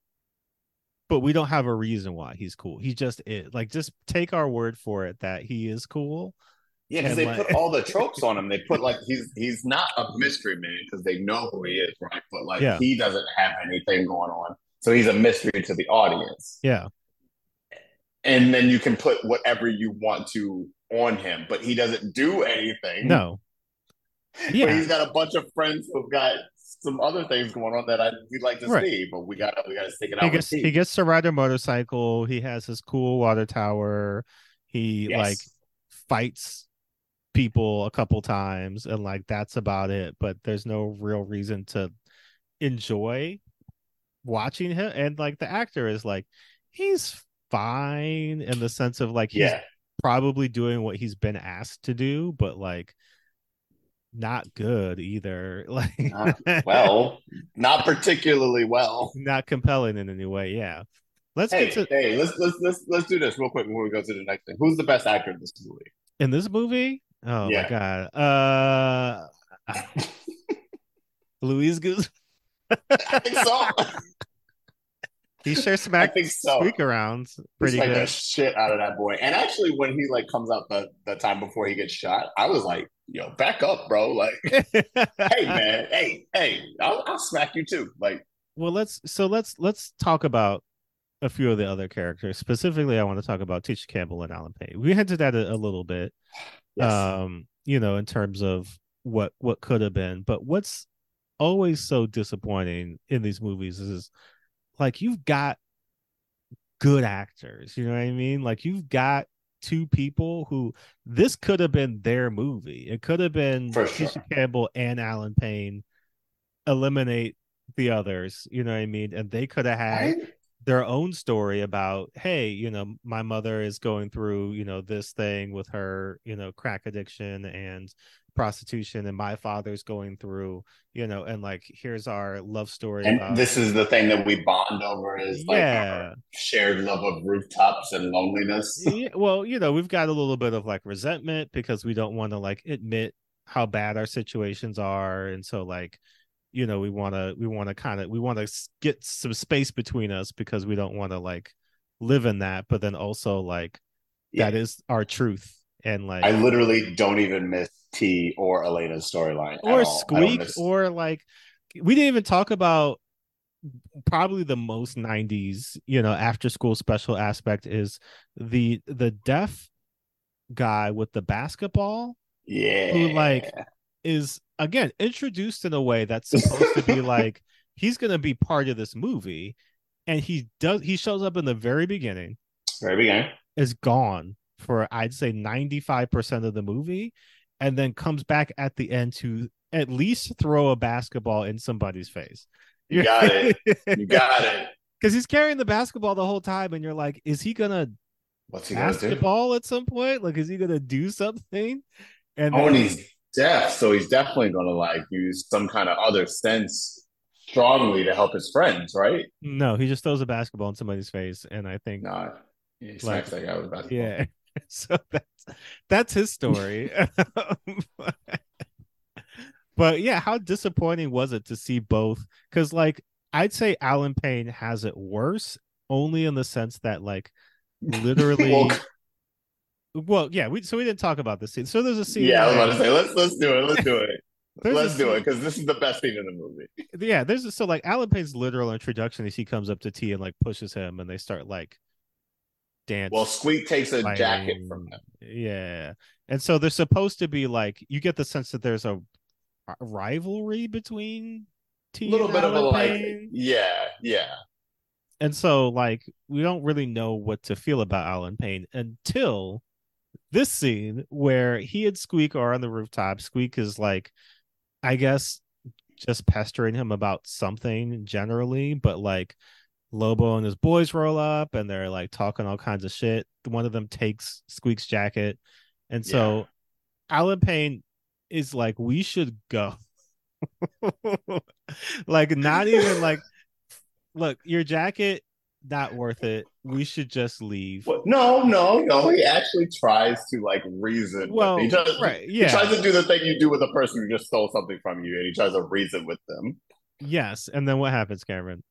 but we don't have a reason why he's cool he just is like just take our word for it that he is cool yeah, because they like- put all the tropes on him. They put like he's he's not a mystery man because they know who he is, right? But like Yeah. he doesn't have anything going on. So he's a mystery to the audience. Yeah. And then you can put whatever you want to on him, but he doesn't do anything. No. But Yeah. he's got a bunch of friends who've got some other things going on that I we'd like to Right. see, but we gotta we gotta stick it He out. gets he gets to ride a motorcycle. He has his cool water tower. He Yes. like fights people a couple times and like that's about it. But there's no real reason to enjoy watching him. And like the actor is like he's fine in the sense of like he's yeah, probably doing what he's been asked to do, but like not good either. Like Not well, not particularly well. not compelling in any way. Yeah. Let's Hey, get to hey, let's let's let's let's do this real quick before we go to the next thing. Who's the best actor in this movie? in this movie. Oh Yeah. my god. Uh Luis Guzmán. I think so. He sure smacked so. squeak around pretty Like the good. shit out of that boy. And actually, when he like comes out the the time before he gets shot, I was like, "Yo, back up, bro! Like, hey man, hey, hey, I'll, I'll smack you too." Like, well let's so let's let's talk about a few of the other characters. Specifically, I want to talk about Tisha Campbell and Allen Payne. We hinted at it a little bit. yes. um you know in terms of what what could have been but what's always so disappointing in these movies is like you've got good actors you know what i mean? Like you've got two people who this could have been their movie. It could have been For sure. Tisha Campbell and Allen Payne eliminate the others you know what i mean? And they could have had I, their own story about hey you know my mother is going through you know this thing with her you know crack addiction and prostitution and my father's going through you know and like here's our love story and about this is the thing that we bond over is like yeah our shared love of rooftops and loneliness. yeah, well you know we've got a little bit of like resentment because we don't want to like admit how bad our situations are and so like you know we want to we want to kind of we want to get some space between us because we don't want to like live in that but then also like Yeah. that is our truth and like I literally don't even miss T or Elena's storyline. or squeak miss- or like we didn't even talk about probably the most 90s you know after school special aspect is the the deaf guy with the basketball yeah, who, like, is again introduced in a way that's supposed to be like he's going to be part of this movie and he does he shows up in the very beginning very beginning. is gone for I'd say 95% of the movie and then comes back at the end to at least throw a basketball in somebody's face. You got it. You got it. Cuz he's carrying the basketball the whole time and you're like is he going to What's he gonna do? basketball at some point? Like is he going to do something? And Oh, then- and he's deaf, so he's definitely gonna like use some kind of other sense strongly to help his friends, right? no, he just throws a basketball in somebody's face and I think No, he smacks that guy with basketball. Yeah. So that's that's his story. but yeah, how disappointing was it to see both? Because like I'd say Allen Payne has it worse, only in the sense that like literally Well, well, yeah, we so we didn't talk about this scene. So there's a scene yeah, I was about to say let's let's do it. Let's do it. There's let's do scene- it because this is the best scene in the movie. yeah, there's a, so like Allen Payne's literal introduction is he comes up to T and like pushes him and they start like dance Well, Squeak takes a jacket from him. Yeah. And so they're supposed to be like you get the sense that there's a rivalry between T A little bit of a like, yeah, yeah. And so like we don't really know what to feel about Allen Payne until this scene where he and Squeak are on the rooftop. Squeak is like I guess just pestering him about something generally, but like Lobo and his boys roll up and they're like talking all kinds of shit. One of them takes Squeak's jacket. And so Allen Payne is like, we should go. like, not even like, look, your jacket, not worth it. We should just leave. No, no, no. He actually tries to like reason. Well, he, does, right, he tries to do the thing you do with a person who just stole something from you, and he tries to reason with them. Yes. And then what happens, Cameron?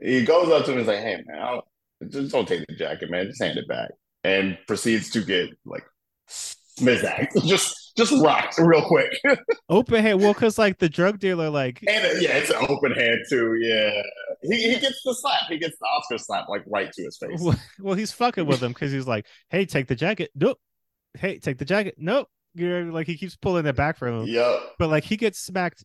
He goes up to him and is like, "Hey, man, I don't, just don't take the jacket, man. Just hand it back." And proceeds to get like smizacked, just just rocked real quick. Open hand. Well, because like the drug dealer, like and uh, yeah, it's an open hand too. Yeah, he, he gets the slap. He gets the Oscar slap like right to his face. well, well, he's fucking with him because he's like, "Hey, take the jacket." Nope. Hey, take the jacket. Nope. You know, like he keeps pulling it back from him. Yep. But like he gets smacked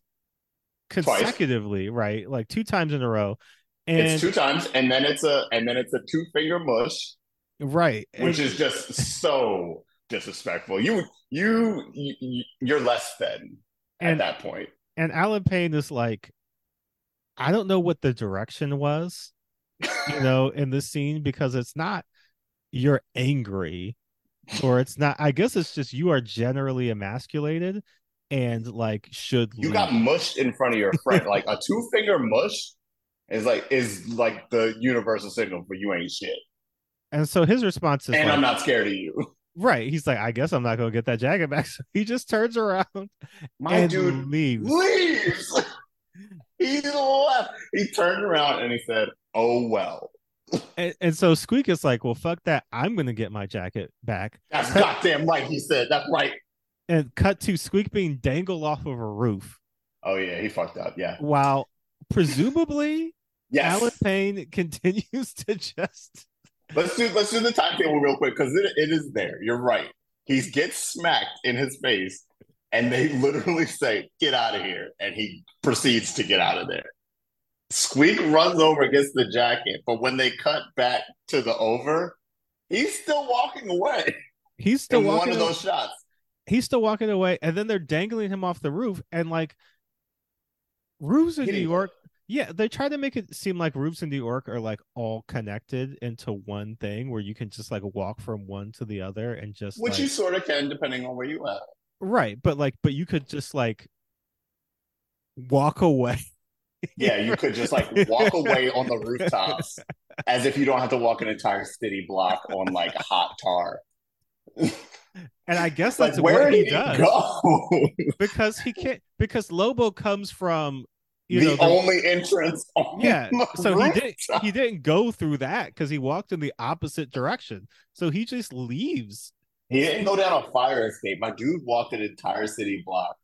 consecutively, right? Like two times in a row. And it's two times, and then it's a and then it's a two finger mush, right, which and, is just so disrespectful. You you, you you're less than at that point. and Allen Payne is like, I don't know what the direction was, you know, in this scene because it's not you're angry or it's not. I guess it's just you are generally emasculated and like should You leave. got mushed in front of your friend. like a two finger mush is like is like the universal signal for you ain't shit. and so his response is And like, I'm not scared of you. right. He's like, I guess I'm not gonna get that jacket back. So he just turns around My and dude leaves. leaves. he left. He turned around and he said, "Oh well." And, and so Squeak is like, well, fuck that. I'm gonna get my jacket back. That's goddamn right. He said, "That's right." And cut to Squeak being dangled off of a roof Oh yeah, he fucked up. Yeah. while presumably Yes. Allen Payne continues to just Let's do let's do the timetable real quick because it, it is there. You're right. He gets smacked in his face, and they literally say, "Get out of here," and he proceeds to get out of there. Squeak runs over, gets the jacket, but when they cut back to the over, he's still walking away he's still in one walking of those shots. he's still walking away and then they're dangling him off the roof and like roofs in New York yeah they try to make it seem like roofs in New York are like all connected into one thing where you can just like walk from one to the other and just Which like- you sort of can, depending on where you at. right but like but you could just like walk away Yeah, you could just like walk away on the rooftops as if you don't have to walk an entire city block on like hot tar. and I guess Like, that's where what he does go? because he can't because Lobo comes from you the know the- only entrance. On yeah the so he didn't he didn't go through that because he walked in the opposite direction so he just leaves He didn't go down a fire escape. My dude walked an entire city block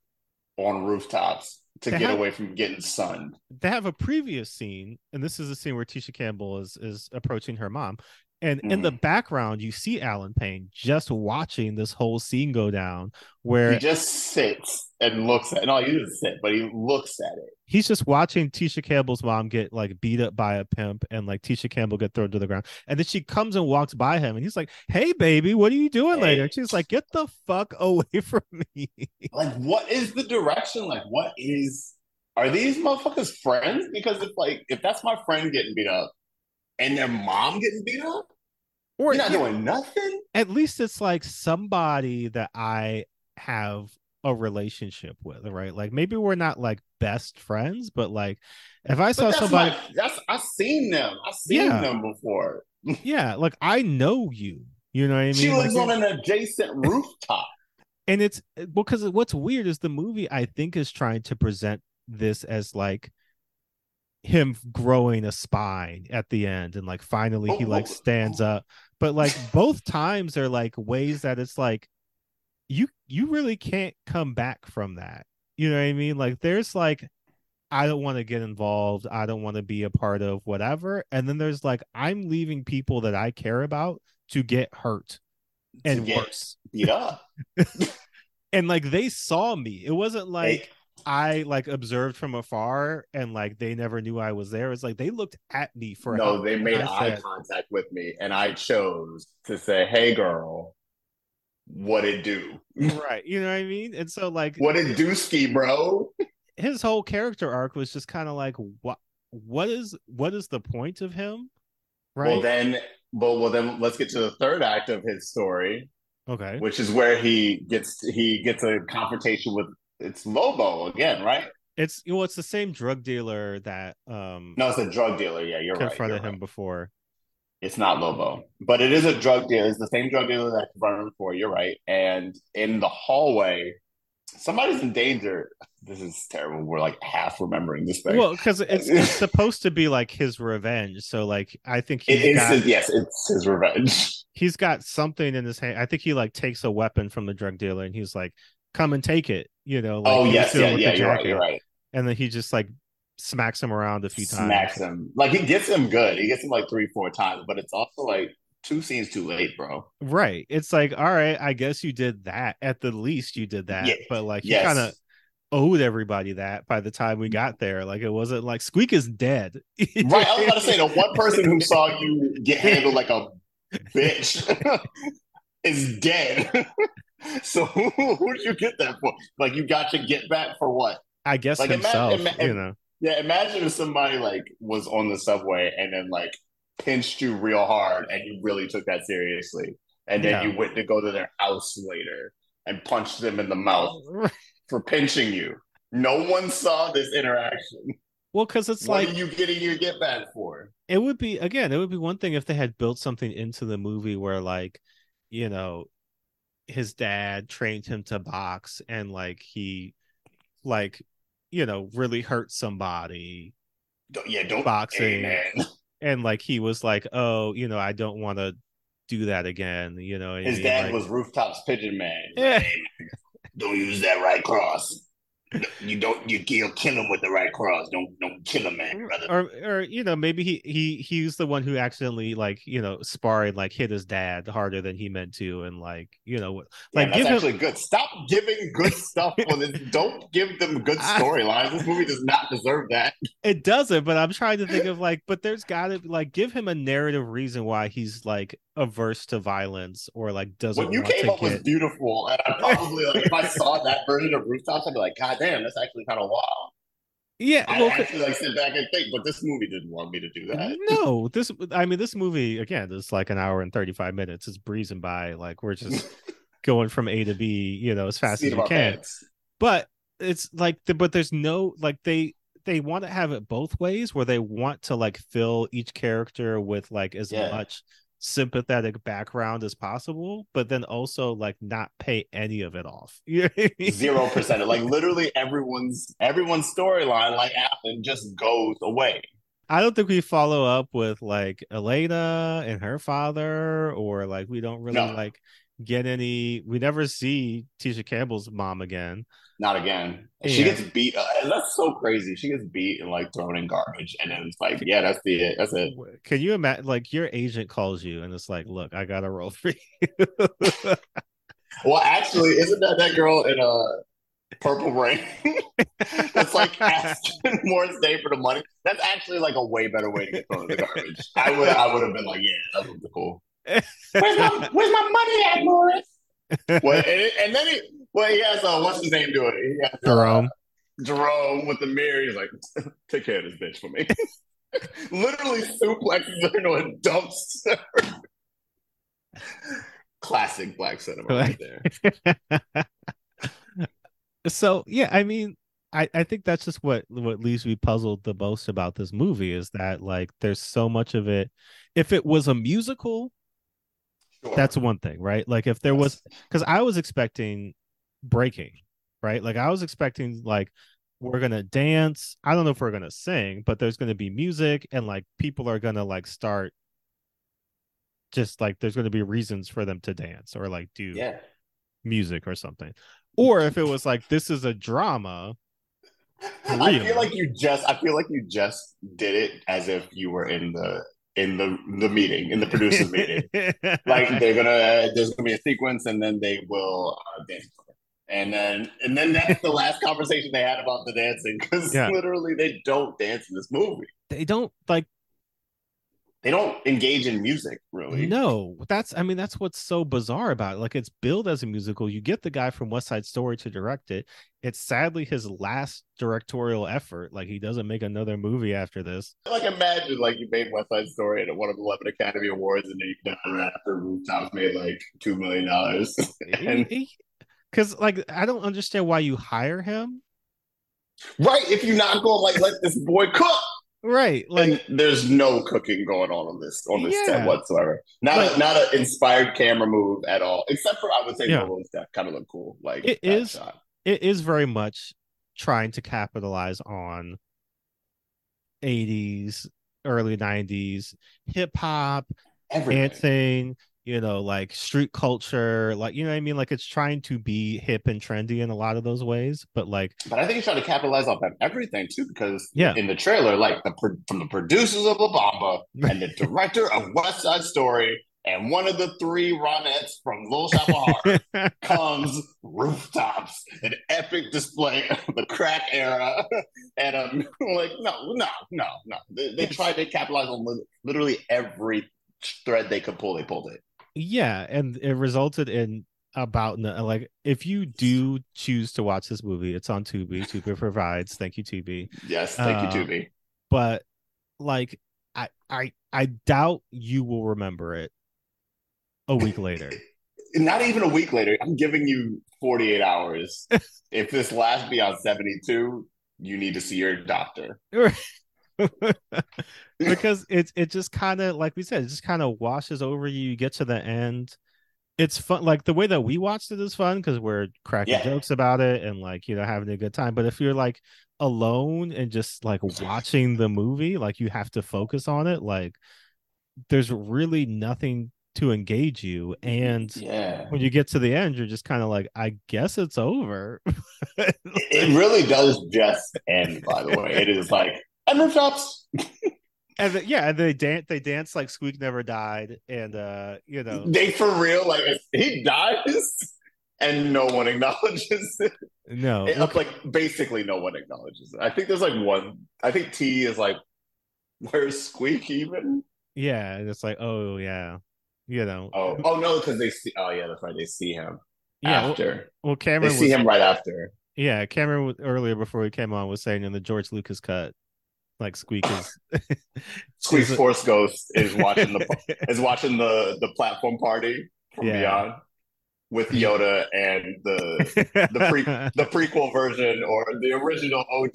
on rooftops to They get have- away from getting sunned. they have a previous scene and this is a scene where tisha campbell is is approaching her mom and in Mm-hmm. the background you see allen payne just watching this whole scene go down where He just sits and looks at. it. No, he doesn't sit, but he looks at it. he's just watching tisha campbell's mom get like beat up by a pimp and like tisha campbell get thrown to the ground and then she comes and walks by him and he's like hey baby what are you doing Hey. later and she's like get the fuck away from me Like, what is the direction? Like, what is? Are these motherfuckers friends? Because if like if that's my friend getting beat up and their mom getting beat up, or you're not yeah, doing nothing. at least it's like somebody that I have a relationship with, right? Like maybe we're not like best friends, but like if I saw that's somebody, my, that's I've seen them. I've seen Yeah. them before. yeah, like I know you. You know what I mean? She Like, on an adjacent rooftop. and it's because what's weird is the movie I think is trying to present this as like him growing a spine at the end and like finally he oh, like Oh, oh, stands up. But like both times are like ways that it's like you you really can't come back from that. You know what i mean? Like there's like i don't want to get involved. I don't want to be a part of whatever. And then there's like i'm leaving people that i care about to get hurt and get worse. Beat up. and like they saw me. It wasn't like They- i like observed from afar and like they never knew i was there it's like they looked at me for no, they made eye said- contact with me, and I chose to say, "Hey, girl, what it do? right you know what i mean and so like What it do, ski bro?" his whole character arc was just kind of like what what is what is the point of him right Well, then, well, well, then let's get to the third act of his story, okay which is where he gets he gets a confrontation with it's Lobo again, right? it's you know it's the same drug dealer that um No, it's a drug dealer. Yeah, you're right. confronted him right. before It's not Lobo, but it is a drug dealer. It's the same drug dealer that confronted him before. You're right. And in the hallway, somebody's in danger. This is terrible. We're like half remembering this thing. well because it's it's supposed to be like his revenge so like i think it he's is got, his, yes, it's his revenge. he's got something in his hand i think he like takes a weapon from the drug dealer and he's like come and take it. You know, like oh yes, yeah, yeah. You're right. You're right. And then he just like smacks him around a few Smacks times. Smacks him like he gets him good. He gets him like three, four times, but it's also like two scenes too late, bro. Right. It's like, all right, I guess you did that. At the least, you did that. Yeah, But like, you Yes. kind of owed everybody that by the time we mm. got there. Like, it wasn't like Squeak is dead. Right. I was about to say the one person who saw you get handled like a bitch is dead. so who, who did you get that for? Like you got to get back for what? I guess Like, himself. ima- you know. Yeah, imagine if somebody like was on the subway and then like pinched you real hard and you really took that seriously. And then Yeah. you went to go to their house later and punched them in the mouth for pinching you. No one saw this interaction. Well, because it's what like are you getting your get back for? it would be again, it would be one thing if they had built something into the movie where like, you know, his dad trained him to box and like he like, you know, really hurt somebody Don't, yeah, don't Boxing. Man. and like he was like, Oh, you know, I don't want to do that again, you know. His he, dad like- was rooftops pigeon man. Yeah. Don't use that right cross. You don't. You you'll kill him with the right cross. Don't don't kill him, man, brother. or or you know maybe he he he was the one who accidentally like you know sparring like hit his dad harder than he meant to and like you know Yeah, like that's give him actually good. Stop giving good stuff for this. Don't give them good storylines. This movie does not deserve that. it doesn't but i'm trying to think of like but there's gotta like give him a narrative reason why he's like averse to violence or like doesn't What you came up was beautiful, and I probably like if I saw that version of rooftops, I'd be like, God damn, that's actually kind of wild. yeah I well, actually like sit back and think, but this movie didn't want me to do that. no this i mean this movie again is like an hour and 35 minutes it's breezing by like we're just going from a to b you know as fast Seat as we can pants. but it's like the, but there's no like they they want to have it both ways where they want to like fill each character with like as Yeah. much sympathetic background as possible but then also like not pay any of it off You know what I mean? Zero percent. Like literally everyone's everyone's storyline, like Alan, just goes away. i don't think we follow up with like elena and her father or like we don't really No. like get any we never see tisha campbell's mom again Not again. She gets beat. Uh, that's so crazy. She gets beat and like thrown in garbage, and then it's like, yeah, that's the it. That's it. can you imagine like your agent calls you and it's like look i got a role for you Well, actually, isn't that that girl in a Purple Rain? That's like asking Morris Day for the money. That's actually like a way better way to get thrown in the garbage. I would, I would have been like, yeah, that would be cool. Where's my, where's my money at, Morris? Well, and, and then he, well, he has uh, what's his name doing it? He has, uh, jerome Jerome with the mirror. He's like, take care of this bitch for me. Literally suplexes her into a dumpster. Classic black cinema right there. so yeah i mean I, I think that's just what what leaves me puzzled the most about this movie is that like there's so much of it if it was a musical Sure. that's one thing right like if there was because i was expecting breaking right like i was expecting like we're gonna dance i don't know if we're gonna sing but there's gonna be music and like people are gonna like start just like there's gonna be reasons for them to dance or like do yeah. music or something. Or if it was like this is a drama. I feel like you just I feel like you just did it as if you were in the in the the meeting, in the producers meeting. Like they're gonna there's gonna be a sequence and then they will uh, dance. And then and then that's the last conversation they had about the dancing because Yeah. literally they don't dance in this movie. they don't like They don't engage in music really. no. That's I mean that's what's so bizarre about it. Like it's billed as a musical. You get the guy from West Side Story to direct it. It's sadly his last directorial effort. Like he doesn't make another movie after this. Like imagine like you made West Side Story and it won 11 Academy Awards and then you done right after Rooftops made like two million dollars. And- Because like I don't understand why you hire him. right, if you're not going like let this boy cook. Right. Like and there's no cooking going on on this on this Yeah. set whatsoever. Not Like- a, not an inspired camera move at all, except for I would say Yeah. Kind of look cool. Like it is shot. it is very much trying to capitalize on 80s early 90s hip hop everything. dancing you know, like street culture, like you know what I mean? Like it's trying to be hip and trendy in a lot of those ways, but like But I think he's trying to capitalize off that everything too, because Yeah. in the trailer, like the from the producers of La Bamba and the director of West Side Story and one of the three Ronettes from Little Shop of comes rooftops, an epic display of the crack era, and um, like no, no, no, no. They, they tried to capitalize on literally every thread they could pull. They pulled it. Yeah, and it resulted in about like if you do choose to watch this movie, it's on Tubi. Tubi provides. Thank you, Tubi. Yes, thank Uh, you, Tubi. But like, I I I doubt you will remember it a week later. Not even a week later. I'm giving you 48 hours. if this lasts beyond 72, you need to see your doctor. because it's it just kind of like we said, it just kind of washes over you. You get to the end. It's fun, like the way that we watched it is fun because we're cracking Yeah. jokes about it and like you know having a good time. But if you're like alone and just like watching the movie, like you have to focus on it. Like there's really nothing to engage you, and Yeah. when you get to the end, you're just kind of like, I guess it's over. It, it really does just end, by the way. It is like, and rooftops. and then, yeah, and they dance. They dance like Squeak never died, and uh, you know, They for real, like, he dies and no one acknowledges it. no, It- look- Like, basically, no one acknowledges it. I think there's like one, I think T is like, where's Squeak even? yeah, and it's like, oh yeah, you know, Oh, oh no, because they see, oh yeah, that's right. They see him yeah. After. well, They Cameron see was, him right after. yeah, Cameron was- earlier before he came on was saying in the George Lucas cut, like Squeak is a- Force Ghost is watching the is watching the the platform party from Yeah. Beyond with Yoda and the the pre the prequel version or the original OG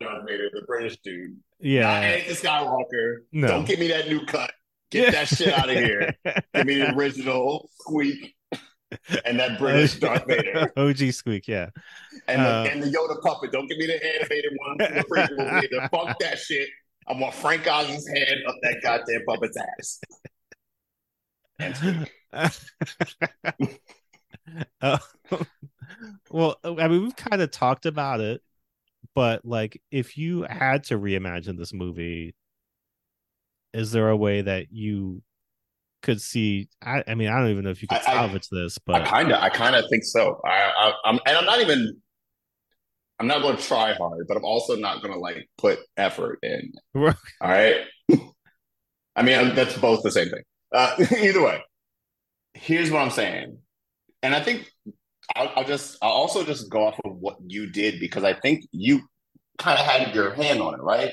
Darth Vader, the British dude. I yeah, ain't the Skywalker. No. Don't give me that new cut. Get that shit out of here. Give me the original Squeak and that British Darth Vader OG Squeak, yeah. and the, Uh, and the Yoda puppet. Don't give me the animated one the prequel. Fuck that shit. I want Frank Oz's head up that goddamn puppet's ass. And Uh, well, I mean, we've kind of talked about it, but like, if you had to reimagine this movie, is there a way that you could see? I, I mean, I don't even know if you could I- I- salvage this, I but kind of, I kind of think so. I, I, I'm, and I'm not even, I'm not going to try hard, but I'm also not going to like put effort in. All right. I mean, that's both the same thing. Uh, either way, here's what I'm saying, and I think I'll, I'll just, I'll also just go off of what you did because I think you kind of had your hand on it, right?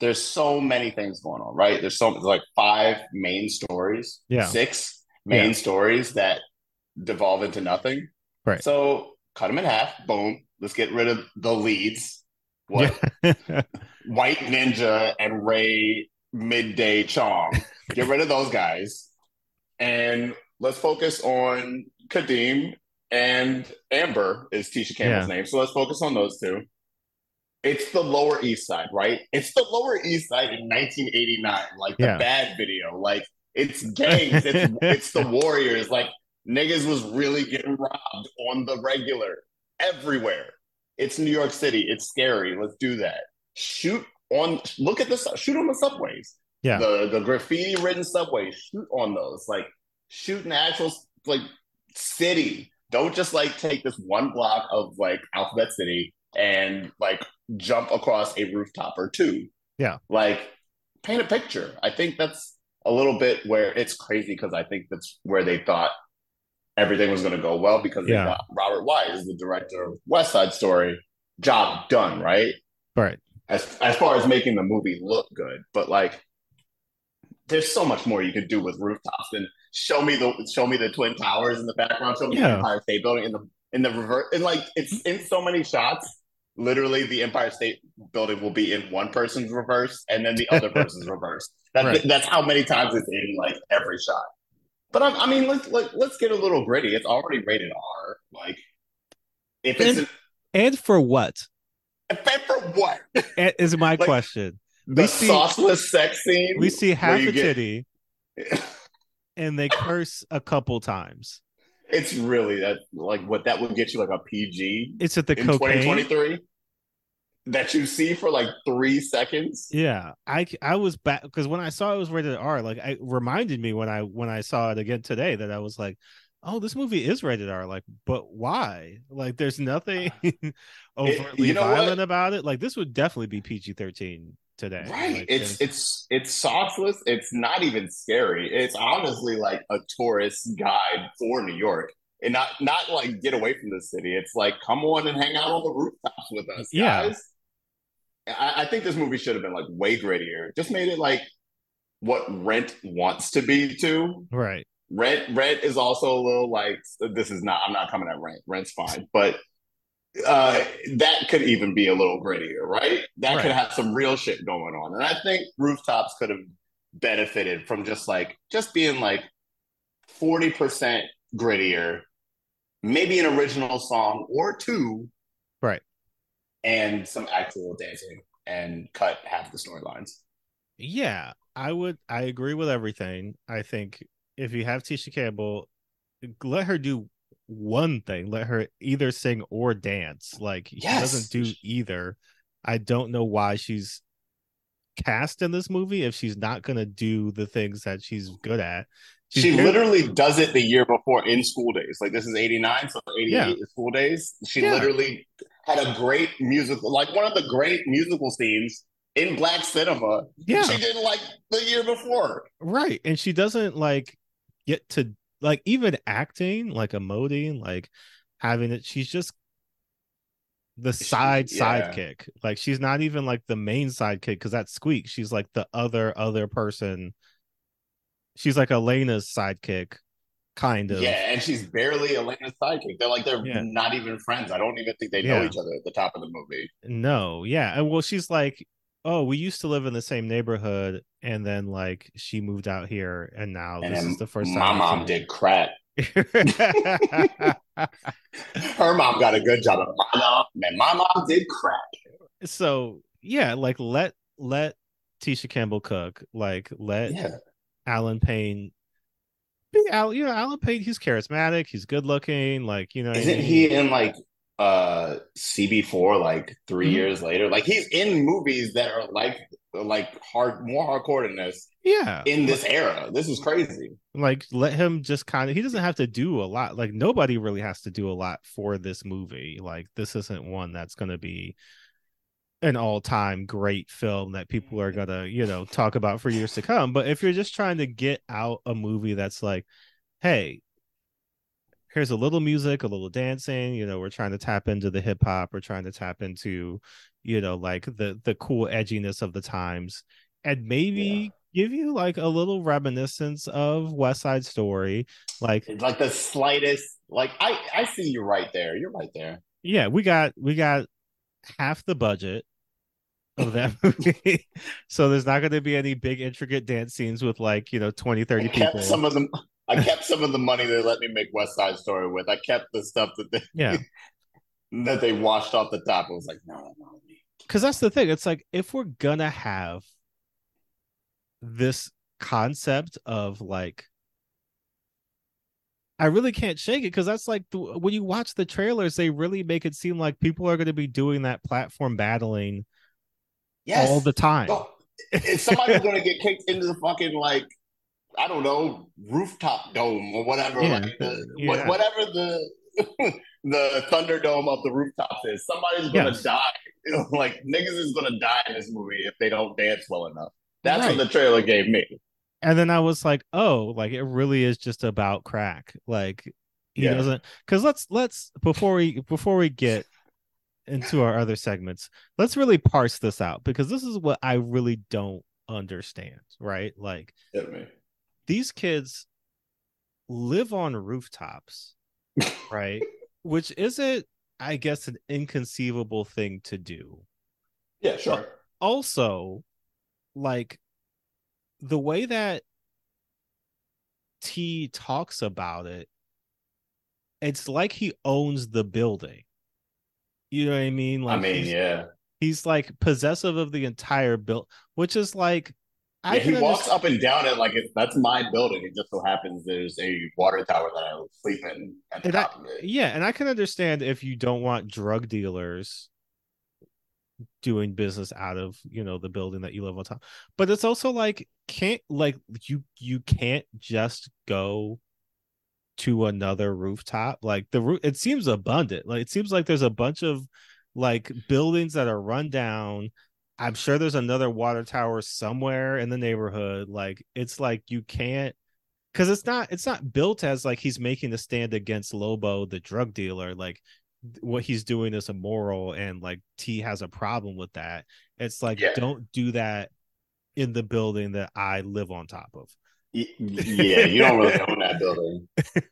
There's so many things going on, right? There's so like five main stories, Yeah. six main Yeah. stories that devolve into nothing. Right. So cut them in half. Boom. Let's get rid of the leads. What Yeah. White Ninja and Ray Midday Chong. Get rid of those guys. And let's focus on Kadeem and Amber is Tisha Campbell's name. So let's focus on those two. It's the Lower East Side, right? It's the Lower East Side in 1989, like the Yeah. bad video. Like it's gangs, it's it's the Warriors. Like niggas was really getting robbed on the regular everywhere. It's New York City. It's scary. Let's do that. Shoot on. Look at this. Shoot on the subways. Yeah. The the graffiti ridden subways. Shoot on those. Like shoot an actual like city. Don't just like take this one block of like Alphabet City and like jump across a rooftop or two. Yeah. Like paint a picture. I think that's a little bit where it's crazy because I think that's where they thought everything was going to go well because they got Robert Wise, the director of West Side Story, job done, right? right. As as far as making the movie look good, but like there's so much more you could do with rooftops and show me the show me the twin towers in the background, show me the Yeah. Empire State Building in the in the reverse, and like it's mm-hmm. in so many shots. Literally, the Empire State Building will be in one person's reverse, and then the other person's reverse. That's Right. that's how many times it's in like every shot. But I, I mean, let's let, let's get a little gritty. It's already rated R. Like, if it's And- an, And for what? and for what? Is my Like, question. The We see- sauceless sex scene. We see half a get- titty. and they curse a couple times. It's really that like what that would get you like a PG It's at the in cocaine. 2023 that you see for like three seconds. Yeah, I I was back because when I saw it was rated R, like I reminded me when I when I saw it again today that I was like, oh, this movie is rated R. Like, but why? Like, there's nothing overtly you know what? violent about it. Like, this would definitely be PG thirteen today. Right. Like, it's it's it's sauceless. It's not even scary. It's honestly like a tourist guide for New York. And not not like get away from the city. It's like come on and hang out on the rooftops with us, Yeah. guys. I, I think this movie should have been like way grittier. Just made it like what Rent wants to be too. right. Rent Rent is also a little like this is not I'm not coming at Rent. Rent's fine, but uh that could even be a little grittier, right? That could have some real shit going on. And I think rooftops could have benefited from just like just being like 40% grittier, maybe an original song or two, Right. and some actual dancing and cut half the storylines. Yeah, I would. I agree with everything. I think if you have Tisha Campbell, let her do one thing. Let her either sing or dance. Like she doesn't do either. I don't know why she's cast in this movie if she's not gonna do the things that she's good at. She's she literally does it the year before in school days. Like this is 89, so 88 Yeah. is school days. She Yeah. literally had a great musical, like one of the great musical scenes in black cinema. Yeah. She did like the year before. right and she doesn't like get to like even acting like emoting like having it she's just the She- side yeah. sidekick like she's not even like the main sidekick because that's squeak she's like the other other person she's like elena's sidekick kind of Yeah, and she's barely Elena's sidekick. They're like they're Yeah. not even friends. I don't even think they know Yeah. each other at the top of the movie. no yeah and well she's like oh we used to live in the same neighborhood and then like she moved out here and now and this is the first my time My mom did crack. Her mom got a good job. My mom, man, my mom did crack. so yeah like let let tisha campbell cook like let Yeah. allen payne be Al, you know allen payne he's charismatic he's good looking like you know Isn't mean? he in like uh CB4 like 3 Mhm. years later? Like he's in movies that are like like hard more hardcore than this yeah in this era. This is crazy. like let him just kind of he doesn't have to do a lot like nobody really has to do a lot for this movie like this isn't one that's going to be an all-time great film that people are going to you know talk about for years to come but if you're just trying to get out a movie that's like hey here's a little music a little dancing you know we're trying to tap into the hip hop we're trying to tap into you know like the the cool edginess of the times and maybe give you like a little reminiscence of West Side Story. Like, It's like the slightest like I I see you right there. You're right there. yeah, we got we got half the budget of that movie. so there's not going to be any big intricate dance scenes with like, you know, 20, 30 I people. some of them I kept some of the money they let me make West Side Story with. I kept the stuff that they Yeah. that they washed off the top. I was like, no, no. Cuz that's the thing. It's like if we're going to have this concept of like I really can't shake it because that's like the, when you watch the trailers, they really make it seem like people are going to be doing that platform battling Yes. all the time. If somebody's gonna get kicked into the fucking like I don't know rooftop dome or whatever, Yeah, like the, yeah. wha- whatever the the Thunderdome of the rooftops is, somebody's gonna Yes. die. Like niggas is gonna die in this movie if they don't dance well enough. That's Right. what the trailer gave me. and then I was like, oh, like it really is just about crack. Like he Yeah. doesn't because let's let's before we before we get into our other segments, let's really parse this out because this is what I really don't understand, right? Like. These kids live on rooftops, right? Which isn't, I guess, an inconceivable thing to do. Yeah, sure. also like the way that T talks about it, it's like he owns the building. You know what I mean? Like I mean, he's, yeah. he's like possessive of the entire build, which is like Yeah, he walks underst- up and down it like it's that's my building. It just so happens there's a water tower that I sleep in at the And I- top of it. Yeah, and I can understand if you don't want drug dealers doing business out of you know the building that you live on top but it's also like can't like you you can't just go to another rooftop like the roof it seems abundant like it seems like there's a bunch of like buildings that are run down i'm sure there's another water tower somewhere in the neighborhood like it's like you can't because it's not it's not built as like he's making a stand against lobo the drug dealer like what he's doing is immoral and like T has a problem with that. It's like Yeah. don't do that in the building that I live on top of. Yeah, you don't really own that building.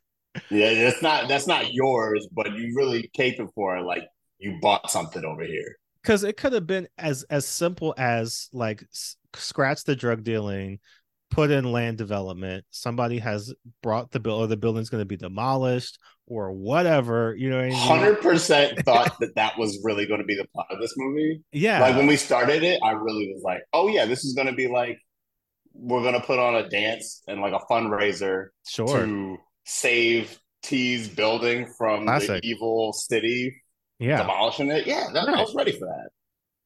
Yeah, that's not that's not yours, but you really caping for it. Like you bought something over here. Cuz it could have been as as simple as like s- scratch the drug dealing, put in land development. Somebody has brought the bill or the building's going to be demolished or whatever, you know what I mean? Hundred percent thought that that was really going to be the plot of this movie. Yeah. Like when we started it, I really was like, "Oh yeah, this is going to be like we're going to put on a dance and like a fundraiser sure. to save T's building from Classic. the evil city Yeah. demolishing it." Yeah, that, I was ready for that.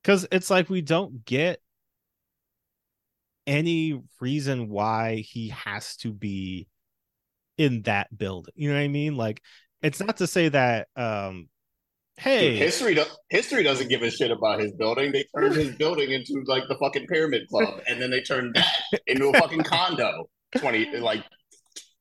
because it's like we don't get any reason why he has to be in that building you know what i mean like it's not to say that um hey Dude, history do- history doesn't give a shit about his building. They turned his building into like the fucking pyramid club, and then they turned that into a fucking condo twenty like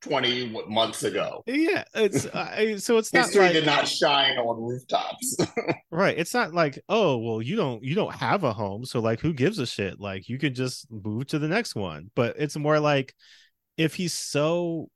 twenty months ago. yeah it's uh, so it's not History like did not shine on rooftops. right it's not like oh well you don't you don't have a home so like who gives a shit like you could just move to the next one but it's more like if he's so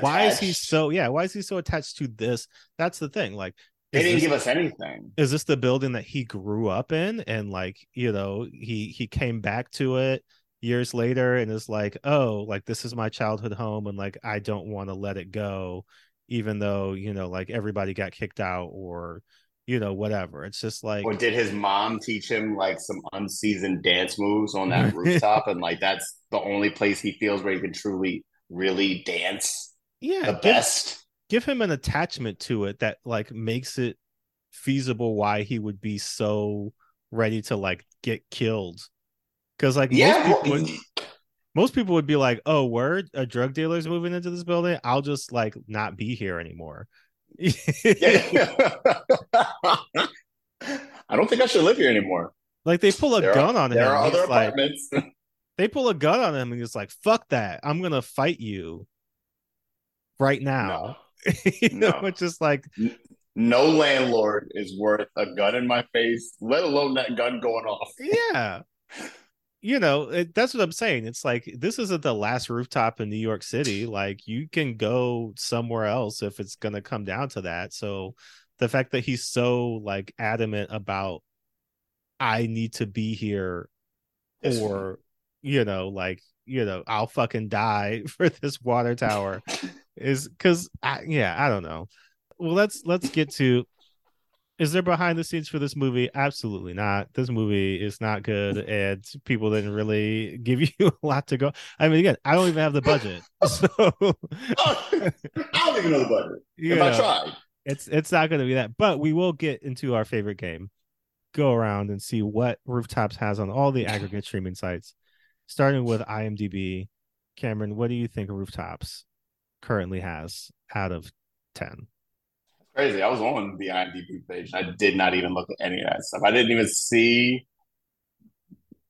why is he so yeah why is he so attached to this that's the thing like They didn't this- give us anything. is this the building that he grew up in and like you know he he came back to it years later and is like oh like this is my childhood home and like i don't want to let it go even though you know like everybody got kicked out or you know whatever it's just like Or did his mom teach him like some unseasoned dance moves on that rooftop, and like that's the only place he feels where he can truly, really dance yeah the give, best? give him an attachment to it that like makes it feasible why he would be so ready to like get killed because like most people would, most people would be like, "Oh, word, a drug dealer's moving into this building. I'll just like not be here anymore." I don't think I should live here anymore. like they pull a There are- gun on him. There are other like, apartments. they pull a gun on him, and he's like, "Fuck that! I'm gonna fight you right now." you know, No. it's just like, no landlord is worth a gun in my face, let alone that gun going off. yeah. You know, it, that's what I'm saying. It's like this isn't the last rooftop in New York City. Like you can go somewhere else if it's gonna come down to that. So the fact that he's so like adamant about I need to be here or you know, like, you know, I'll fucking die for this water tower is because I yeah, I don't know. Well, let's let's get to is there behind the scenes for this movie? Absolutely not. This movie is not good, and people didn't really give you a lot to go. I mean, again, I don't even have the budget, oh, so I don't even know the budget. you if I tried. it's it's not going to be that. But we will get into our favorite game. Go around and see what Rooftops has on all the aggregate streaming sites, starting with IMDb. Cameron, what do you think Rooftops currently has out of ten? Crazy. I was on the IMDb page. I did not even look at any of that stuff. I didn't even see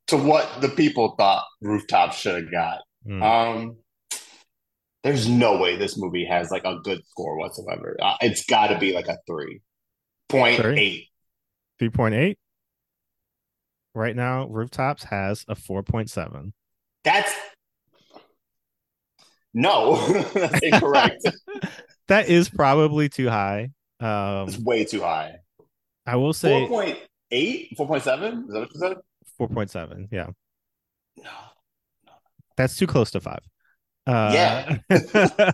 to what the people thought Rooftop should have got. Hmm. Um, there's no way this movie has like a good score whatsoever. Uh, it's got to be like a three point eight. Three point eight. Right now, Rooftops has a four point seven. That's no, that's incorrect. that is probably too high. Um, it's way too high. I will say 4.8, 4.7? Is that what you said? four point seven. Yeah, No. that's too close to five. Uh, Yeah.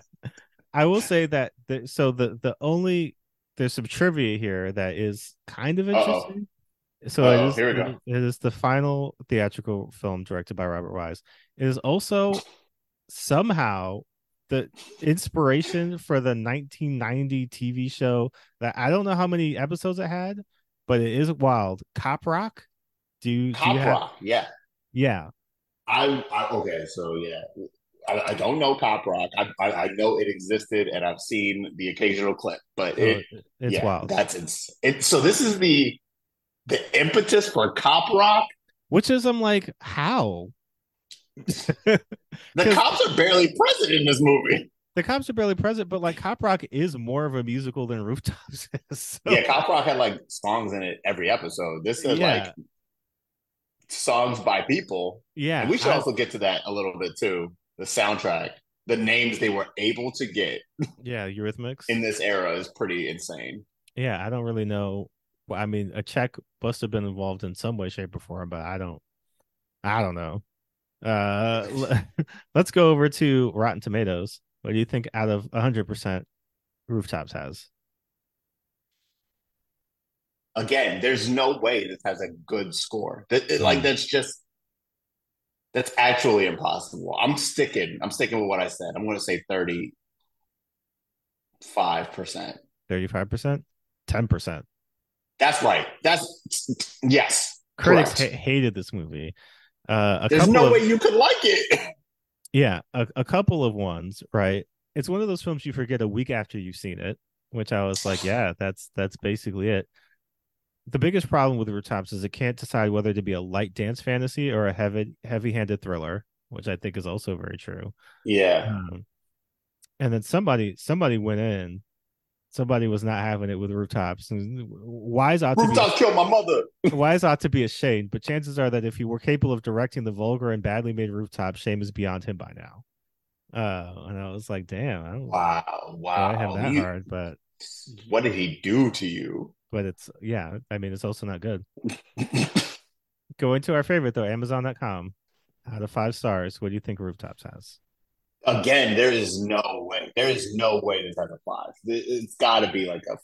I will say that. The, so the the only there's some trivia here that is kind of Uh-oh. interesting. So Oh, it is. here we go. It is the final theatrical film directed by Robert Wise. It is also somehow the inspiration for the 1990 TV show that I don't know how many episodes it had, but it is wild. Cop Rock. Do you? do Cop you have- Rock. Yeah. Yeah. I, I okay, so yeah, I, I don't know Cop Rock. I, I know it existed, and I've seen the occasional clip, but it, it- it's yeah, wild. That's ins- it. So this is the the impetus for Cop Rock. Which is I'm like, how? The cops are barely present in this movie. the cops are barely present, but like Cop Rock is more of a musical than Rooftops is. So, Yeah, Cop Rock had like songs in it every episode. This is Yeah. like songs by people. yeah. And we should I- also get to that a little bit too. The soundtrack, the names they were able to get yeah, Eurythmics. in this era is pretty insane. yeah, I don't really know. I mean, a check must have been involved in some way, shape, or form, but I don't. I don't know. Uh, let's go over to Rotten Tomatoes. What do you think out of 100% Rooftops has? Again, there's no way this has a good score. That it- like Mm. that's just that's actually impossible. I'm sticking. I'm sticking with what I said. I'm going to say thirty five percent. 35%? 10%. That's right. That's yes. Critics ha- hated this movie. Uh, a There's no of, way you could like it. Yeah, a, a couple of ones, right? It's one of those films you forget a week after you've seen it, which I was like, yeah, that's that's basically it. The biggest problem with Rooftops is it can't decide whether to be a light dance fantasy or a heavy heavy-handed thriller, which I think is also very true. Yeah. Um, and then somebody somebody went in, somebody was not having it with Rooftops. Wise ought to be killed my mother. Wise ought to be ashamed, but chances are that if he were capable of directing the vulgar and badly made rooftop, shame is beyond him by now. Uh, and I was like, damn, I don't Wow. wow, I have that You- hard, but what did he do to you? but it's yeah, I mean, it's also not good. Go into our favorite though, Amazon.com. Out of five stars, what do you think Rooftops has? Again, there is no way. There is no way this has a five. It- It's got to be like a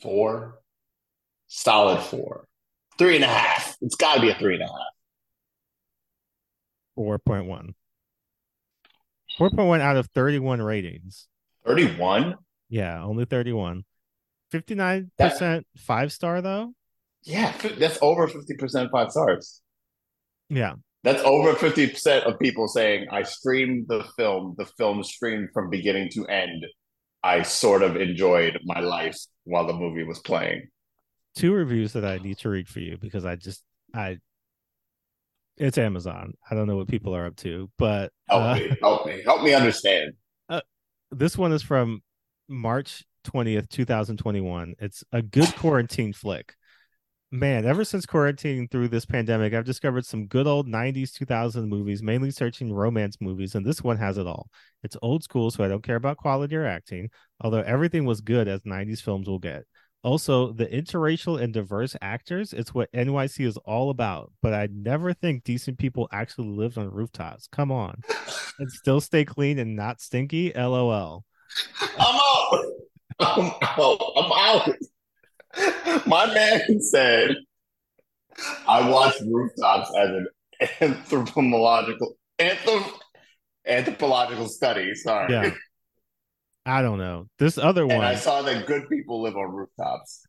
four, solid four, three and a half. It's got to be a three and a half. Four point one. Four point one out of thirty-one ratings. Thirty-one. Yeah, only thirty-one. Fifty-nine percent five star though. Yeah, that's over fifty percent five stars. Yeah, That's over fifty percent of people saying I streamed the film. The film streamed from beginning to end. I sort of enjoyed my life while the movie was playing. two reviews that I need to read for you because I just I it's Amazon. I don't know what people are up to, but Help uh, me, help me, help me understand. this one is from March 20th, 2021. It's a good quarantine flick. Man, ever since quarantining through this pandemic, I've discovered some good old 90s, 2000 movies, mainly searching romance movies, and this one has it all. It's old school, so I don't care about quality or acting, although everything was good as 90s films will get. Also, the interracial and diverse actors, it's what NYC is all about, but I never think decent people actually lived on rooftops. Come on. and still stay clean and not stinky. LOL. I'm out. I'm out. I'm out. My man said, I watched Rooftops as an anthropological anthrop, anthropological study. Sorry. Yeah. I don't know. This other one. And I saw that good people live on rooftops.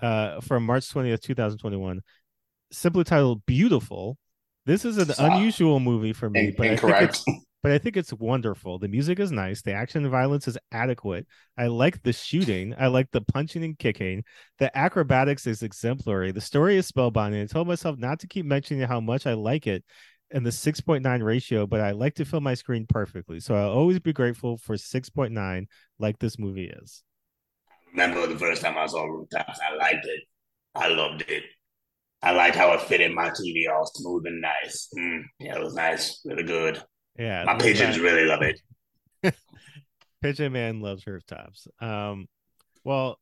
uh from March 20th, 2021, simply titled Beautiful. This is an Stop. unusual movie for me, In- but I, think it's, but I think it's wonderful. The music is nice, the action and violence is adequate. I like the shooting, I like the punching and kicking. The acrobatics is exemplary. The story is spellbinding. I told myself not to keep mentioning how much I like it and the 6.9 ratio, but I like to fill my screen perfectly. So I'll always be grateful for 6.9 like this movie is. Remember the first time I saw rooftops? I liked it. I loved it. I liked how it fit in my TV all smooth and nice. Mm, yeah, it was nice. Really good. Yeah. My pigeons really love it. Pigeon Man loves rooftops. Um, well,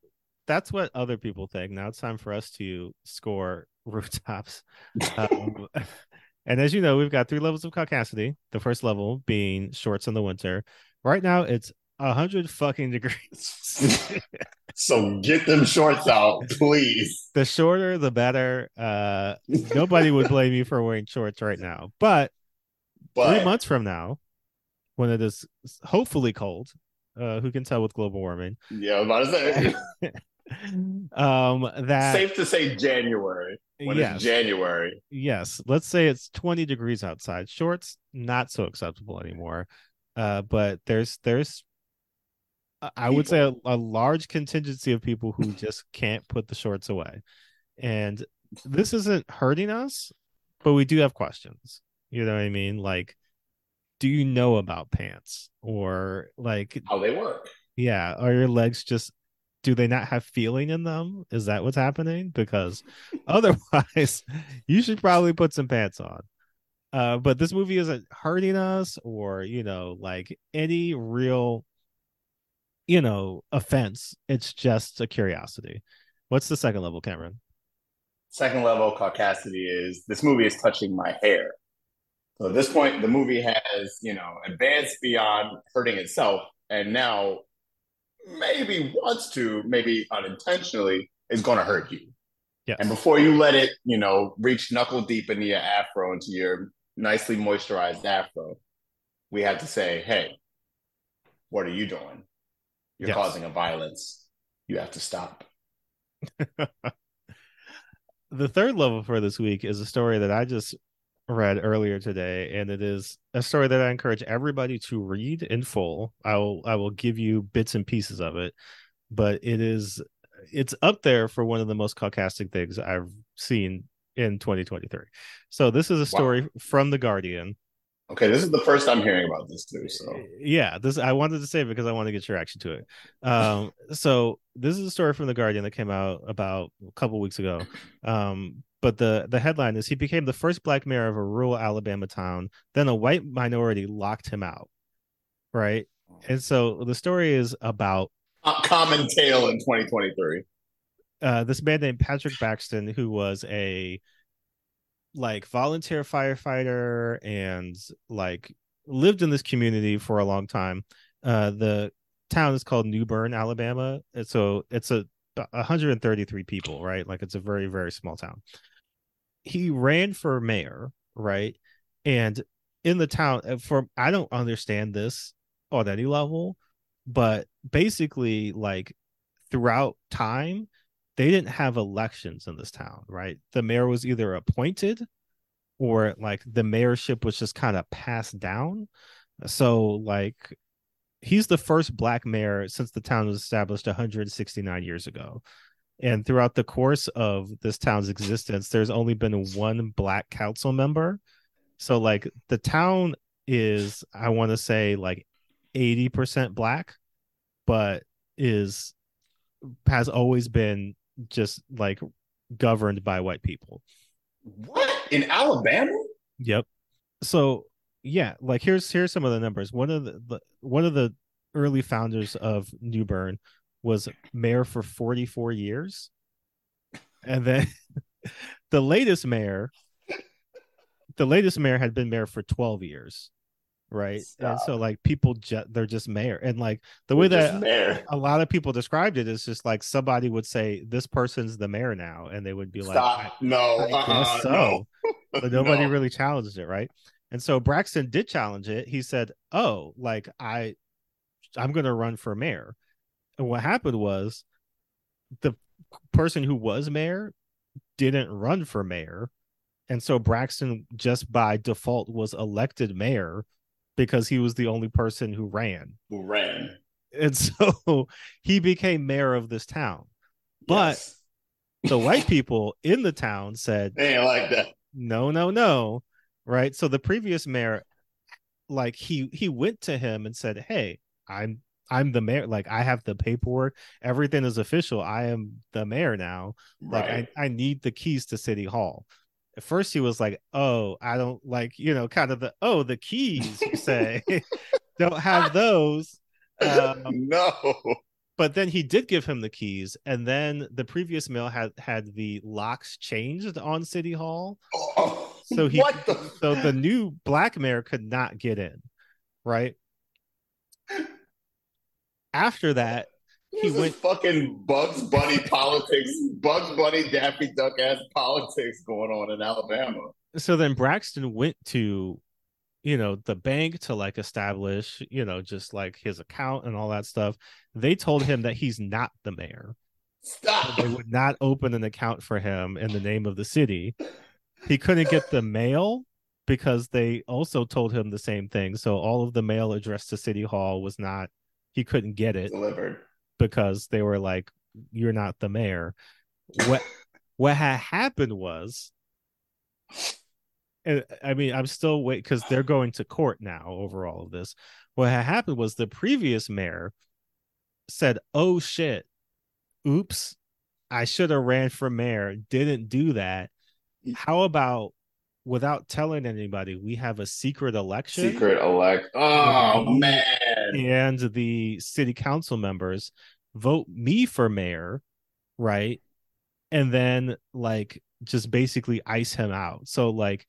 that's what other people think. Now it's time for us to score rooftops. Um, and as you know, we've got three levels of caucasity. The first level being shorts in the winter. Right now, it's a hundred fucking degrees. So get them shorts out, please. The shorter, the better. Uh, nobody would blame you for wearing shorts right now, but, But three months from now, when it is hopefully cold, uh, who can tell with global warming? yeah, about to say um, that safe to say January. When yes, it's January. yes. Let's say it's 20 degrees outside. Shorts not so acceptable anymore. Uh, but there's there's I- I would say a, a large contingency of people who just can't put the shorts away. And this isn't hurting us, but we do have questions. You know what I mean? Like, do you know about pants? Or like, How they work. yeah, are your legs just do they not have feeling in them? Is that what's happening? Because otherwise, you should probably put some pants on. Uh, but this movie isn't hurting us or, you know, like any real, you know, offense. It's just a curiosity. What's the second level, Cameron? Second level caucasity is this movie is touching my hair. So at this point, the movie has, you know, advanced beyond hurting itself, and now maybe wants to, maybe unintentionally, is going to hurt you. Yes. And before you let it, you know, reach knuckle deep into your afro, into your nicely moisturized afro, we have to say, hey, what are you doing? You're Yes. causing a violence. You have to stop. the third level for this week is a story that I just read earlier today, and it is a story that I encourage everybody to read in full. I will I will give you bits and pieces of it, but it is it's up there for one of the most caucastic things I've seen in 2023. So this is a story from the Guardian. Okay, this is the first I'm hearing about this too. So yeah this i wanted to say because i want to get your reaction to it um so this is a story from the guardian that came out about a couple weeks ago um but the the headline is he became the first black mayor of a rural alabama town. Then a white minority locked him out. Right? And so the story is about a common tale in 2023. uh this man named patrick braxton who was a like volunteer firefighter and like lived in this community for a long time. Uh the town is called new bern alabama. And so it's a 133 people right? Like it's a very very small town he ran for mayor right and in the town uh, for i don't understand this on any level but basically like throughout time they didn't have elections in this town, right? The mayor was either appointed or like the mayorship was just kind of passed down. So like he's the first black mayor since the town was established 169 years ago. And throughout the course of this town's existence, there's only been one black council member. So like the town is, I want to say like 80% black, but is has always been just like governed by white people. What in Alabama? Yep. So yeah, like here's here's some of the numbers. One of the, the one of the early founders of New Bern was mayor for 44 years. And then the latest mayor the latest mayor had been mayor for 12 years. Right. And so like people just they're just mayor and like the way Just that a lot of people described it is just like somebody would say this person's the mayor now and they would be like no. I uh-uh, so. no. but nobody No. really challenged it, right? And so Braxton did challenge it. He said, "Oh, like I, I'm going to run for mayor." And what happened was, the person who was mayor didn't run for mayor, and so Braxton just by default was elected mayor because he was the only person who ran, Who ran? and so he became mayor of this town. But Yes. The white people in the town said, they ain't like that. no no no right so the previous mayor like he he went to him and said hey i'm i'm the mayor like i have the paperwork everything is official i am the mayor now like Right. I, I need the keys to city hall at first he was like oh i don't like you know kind of the oh the keys you say don't have those um, no. but then he did give him the keys and then the previous mayor had had the locks changed on city hall Oh, So he- what the? so the new black mayor could not get in right after that he This went fucking Bugs Bunny politics, Bugs Bunny Daffy Duck ass politics going on in Alabama. so then Braxton went to you know the bank to like establish you know just like his account and all that stuff they told him that he's not the mayor Stop. they would not open an account for him in the name of the city he couldn't get the mail because they also told him the same thing so all of the mail addressed to city hall was not he couldn't get it Delivered. because they were like you're not the mayor. What what had happened was and i mean i'm still wait because they're going to court now over all of this. What had happened was the previous mayor said oh shit. Oops. I should have ran for mayor. Didn't do that. How about without telling anybody we have a secret election Secret elect. Oh man. and the city council members vote me for mayor, right? And then like just basically ice him out. So like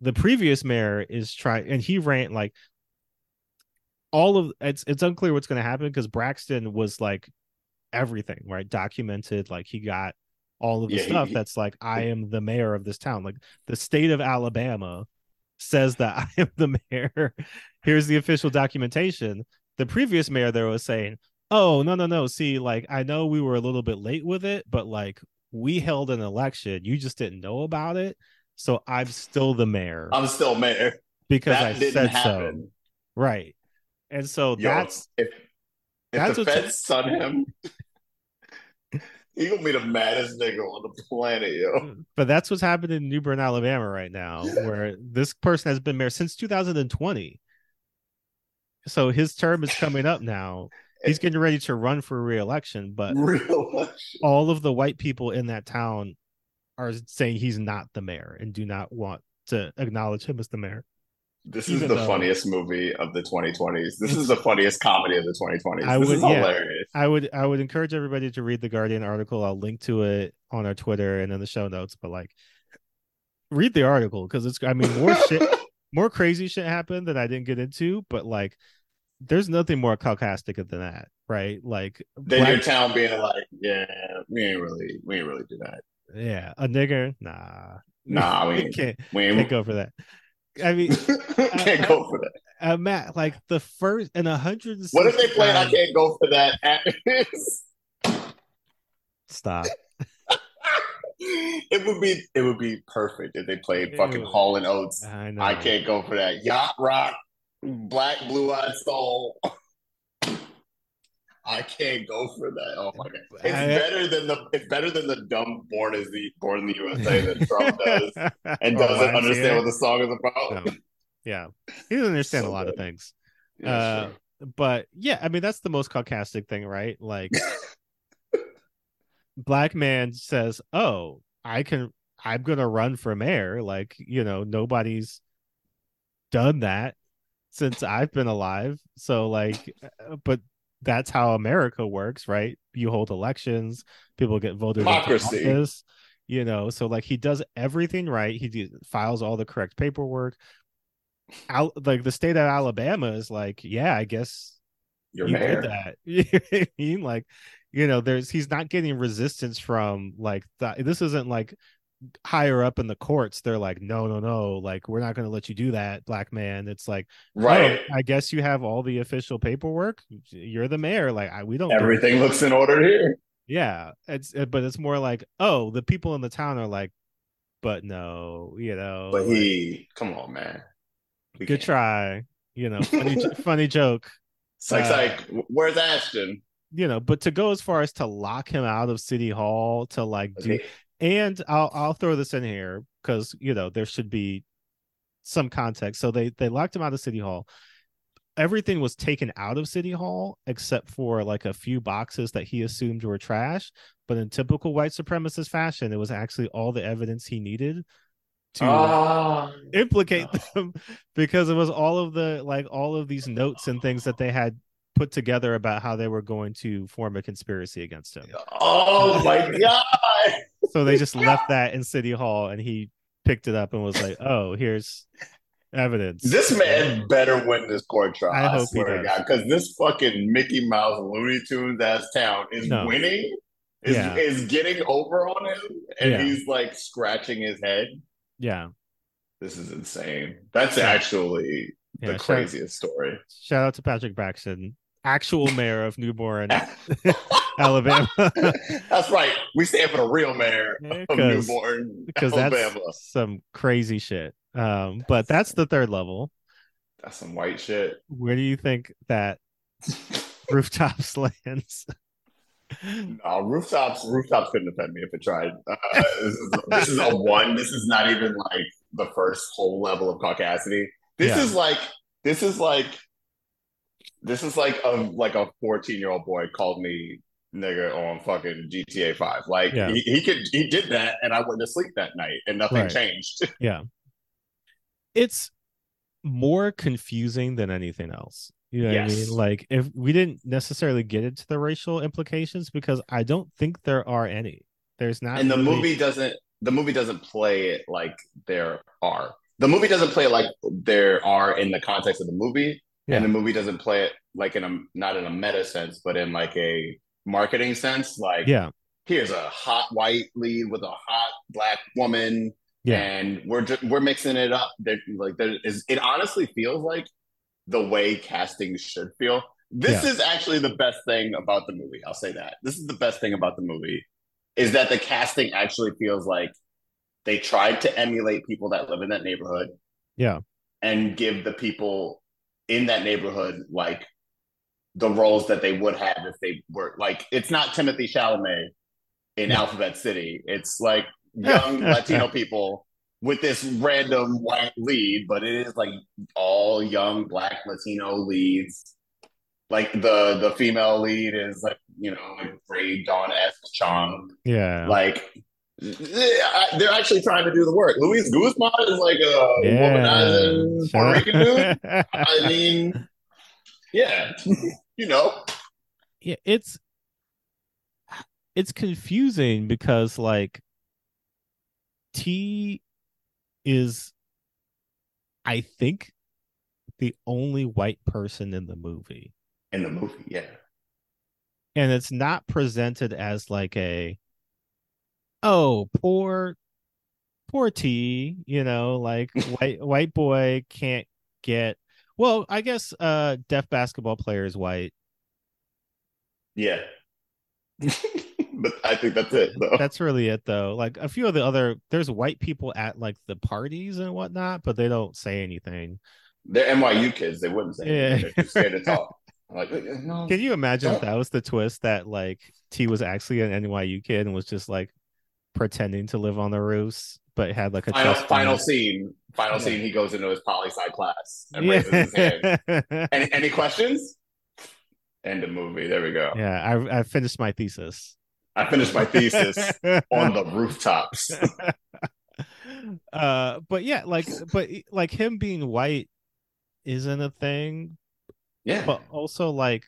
the previous mayor is trying and he ran like all of it's it's unclear what's going to happen because Braxton was like everything, right? Documented like he got all of the Yeah, stuff he- that's like I am the mayor of this town. Like the state of Alabama says that I am the mayor. Here's the official documentation. The previous mayor there was saying, "Oh, no, no, no. See, like I know we were a little bit late with it, but like we held an election. You just didn't know about it. So I'm still the mayor I'm still mayor. because That I said happen. so." Right. And so Yo, that's if if that's the feds son him, he gonna be the maddest nigga on the planet, yo. but that's what's happening in New Bern, Alabama right now, where this person has been mayor since 2020. So his term is coming up now. He's getting ready to run for re-election, but Real all of the white people in that town are saying he's not the mayor and do not want to acknowledge him as the mayor. This is the though- funniest movie of the 2020s. This is the funniest comedy of the 2020s. I this would- is yeah. hilarious. I would I would encourage everybody to read the Guardian article. I'll link to it on our Twitter and in the show notes. But like, read the article because it's I mean more shit, more crazy shit happened that I didn't get into. But like, there's nothing more caucastic than that, right? Like, Then black- your town being like, yeah, we ain't really, we ain't really do that. yeah, a nigger, nah, Nah, we we can't we can't go for that. I mean, can't go for that. uh, Matt, like the first and a hundred. What if they played I can't go for that? stop? it would be it would be perfect if they played fucking Hall and Oates. I. I can't go for that. Yacht rock, black blue eyed soul. I can't go for that. Oh my god. It's I- better than the it's better than the dumb born as the born in the USA that Trump does and doesn't YMCA. understand what the song is about. No. Yeah, he doesn't understand So a lot of things. Yeah, Uh, sure. but yeah, I mean that's the most caucastic thing, right? Like black man says, "Oh, I can I'm going to run for mayor." Like, you know, nobody's done that since I've been alive. So like uh, but that's how America works, right? You hold elections, people get voted into Democracy. office, you know. So like he does everything right. He files all the correct paperwork. Al- like the state of Alabama is like, yeah, I guess You're you mayor. did that. You know I mean? Like, you know, there's he's not getting resistance from like the, this isn't like higher up in the courts. They're like, no, no, no, like we're not going to let you do that, black man. It's like, Right. oh, I guess you have all the official paperwork. You're the mayor. Like, I, we don't. do Everything looks in order here. yeah, it's uh, but it's more like, oh, the people in the town are like, but no, you know, But like, he come on, man. We good can't. try, you know, funny, funny joke. It's like, it's Uh, like, where's Ashton? you know, but to go as far as to lock him out of City Hall to like do, Okay. And I'll I'll throw this in here because you know there should be some context. So they they locked him out of City Hall. Everything was taken out of City Hall except for like a few boxes that he assumed were trash. But in typical white supremacist fashion, it was actually all the evidence he needed to Ah. implicate them because it was all of the like all of these notes and things that they had put together about how they were going to form a conspiracy against him. oh my god. So they just left that in City Hall and he picked it up and was like, "Oh, here's evidence. This man better win this court trial. I I, hope he swear to. God, because this fucking Mickey Mouse Looney Tunes ass town is No. winning, is Yeah. is getting over on him, and Yeah. he's like scratching his head. Yeah. This is insane. That's Yeah. actually Yeah. the shout, craziest story. shout out to Patrick Braxton, actual mayor of New Bern, Alabama. That's right. We stand for the real mayor of new bern because Alabama. that's some crazy shit. Um, but that's the third level. That's some white shit. Where do you think that rooftops lands? No, rooftops. Rooftops couldn't offend me if it tried. Uh, this, is, this is a one. This is not even like the first whole level of caucasity. This Yeah. is like. This is like. This is like a like a fourteen year old boy called me nigga on fucking GTA Five. Like Yeah. he, he could he did that and I went to sleep that night and nothing Right. changed. Yeah. It's more confusing than anything else. You know what I Yes. mean? Like if we didn't necessarily get into the racial implications because I don't think there are any. There's not and the really- movie doesn't the movie doesn't play it like there are the movie doesn't play it like there are in the context of the movie Yeah. and the movie doesn't play it like in a not in a meta sense but in like a marketing sense like Yeah. here's a hot white lead with a hot black woman Yeah. and we're just we're mixing it up there like there is it honestly feels like the way casting should feel this Yeah. is actually the best thing about the movie i'll say that this is the best thing about the movie is that the casting actually feels like they tried to emulate people that live in that neighborhood Yeah. and give the people in that neighborhood like the roles that they would have if they were like it's not Timothée Chalamet in No. Alphabet City. It's like young Latino people with this random white lead, but it is like all young black Latino leads. Like the the female lead is like you know like Rae Dawn esque Chong. Yeah. Like they're actually trying to do the work. Luis Guzmán is like a yeah. womanizing Puerto Rican dude. I mean, yeah, you know, yeah, it's it's confusing because like T is I think the only white person in the movie. in the movie, yeah, And it's not presented as like a oh, poor poor T, you know, like white white boy can't get well, I guess uh deaf basketball player is white. yeah. but I think that's it, though. That's really it though. Like a few of the other there's white people at like the parties and whatnot, but they don't say anything. They're NYU kids. They wouldn't say. Yeah. anything. They're scared to talk. Like, no. Can you imagine if that was the twist that like T was actually an NYU kid and was just like pretending to live on the roofs, but had like a Final, final scene. Final Yeah. scene. He goes into his poli sci class and raises his hand. Any, any questions? End of movie. There we go. yeah, I I finished my thesis. I finished my thesis on the rooftops. uh but yeah, like but like him being white isn't a thing, Yeah. but also like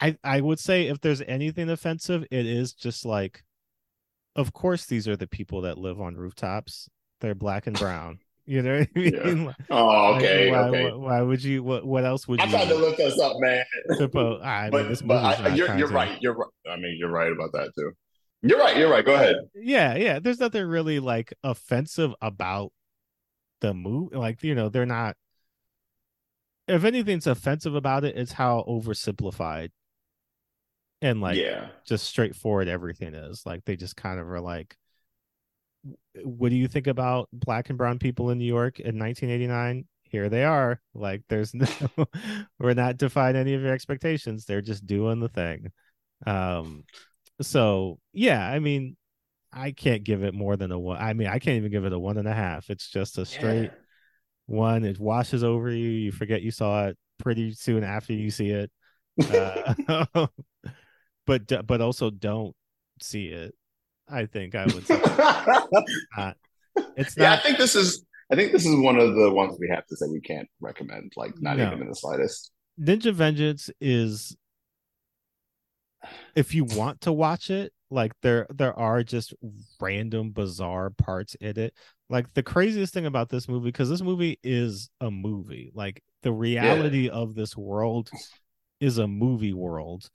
I I would say if there's anything offensive, it is just like of course these are the people that live on rooftops. They're black and brown. You know what I mean? Like, oh, okay. why, okay. Why, why would you what what else would you I tried to look this up, man. I mean but this but I, you're you're right. You're right. I mean, you're right about that too. You're right. You're right. Go ahead. yeah yeah there's nothing really like offensive about the movie like you know they're not if anything's offensive about it it's how oversimplified and like yeah. just straightforward everything is like they just kind of are like what do you think about black and brown people in new york in 1989 here they are. Like there's no we're not defying any of your expectations. They're just doing the thing. Um so yeah i mean i can't give it more than a one i mean i can't even give it a one and a half. It's just a straight one. It washes over you. You forget you saw it pretty soon after you see it. Uh, but but also don't see it i think i would say yeah. it's I not think this is. I think this is one of the ones we have to say we can't recommend. Like, not No. even in the slightest. ninja vengeance is if you want to watch it like there there are just random bizarre parts in it like the craziest thing about this movie because this movie is a movie like the reality of this world is a movie world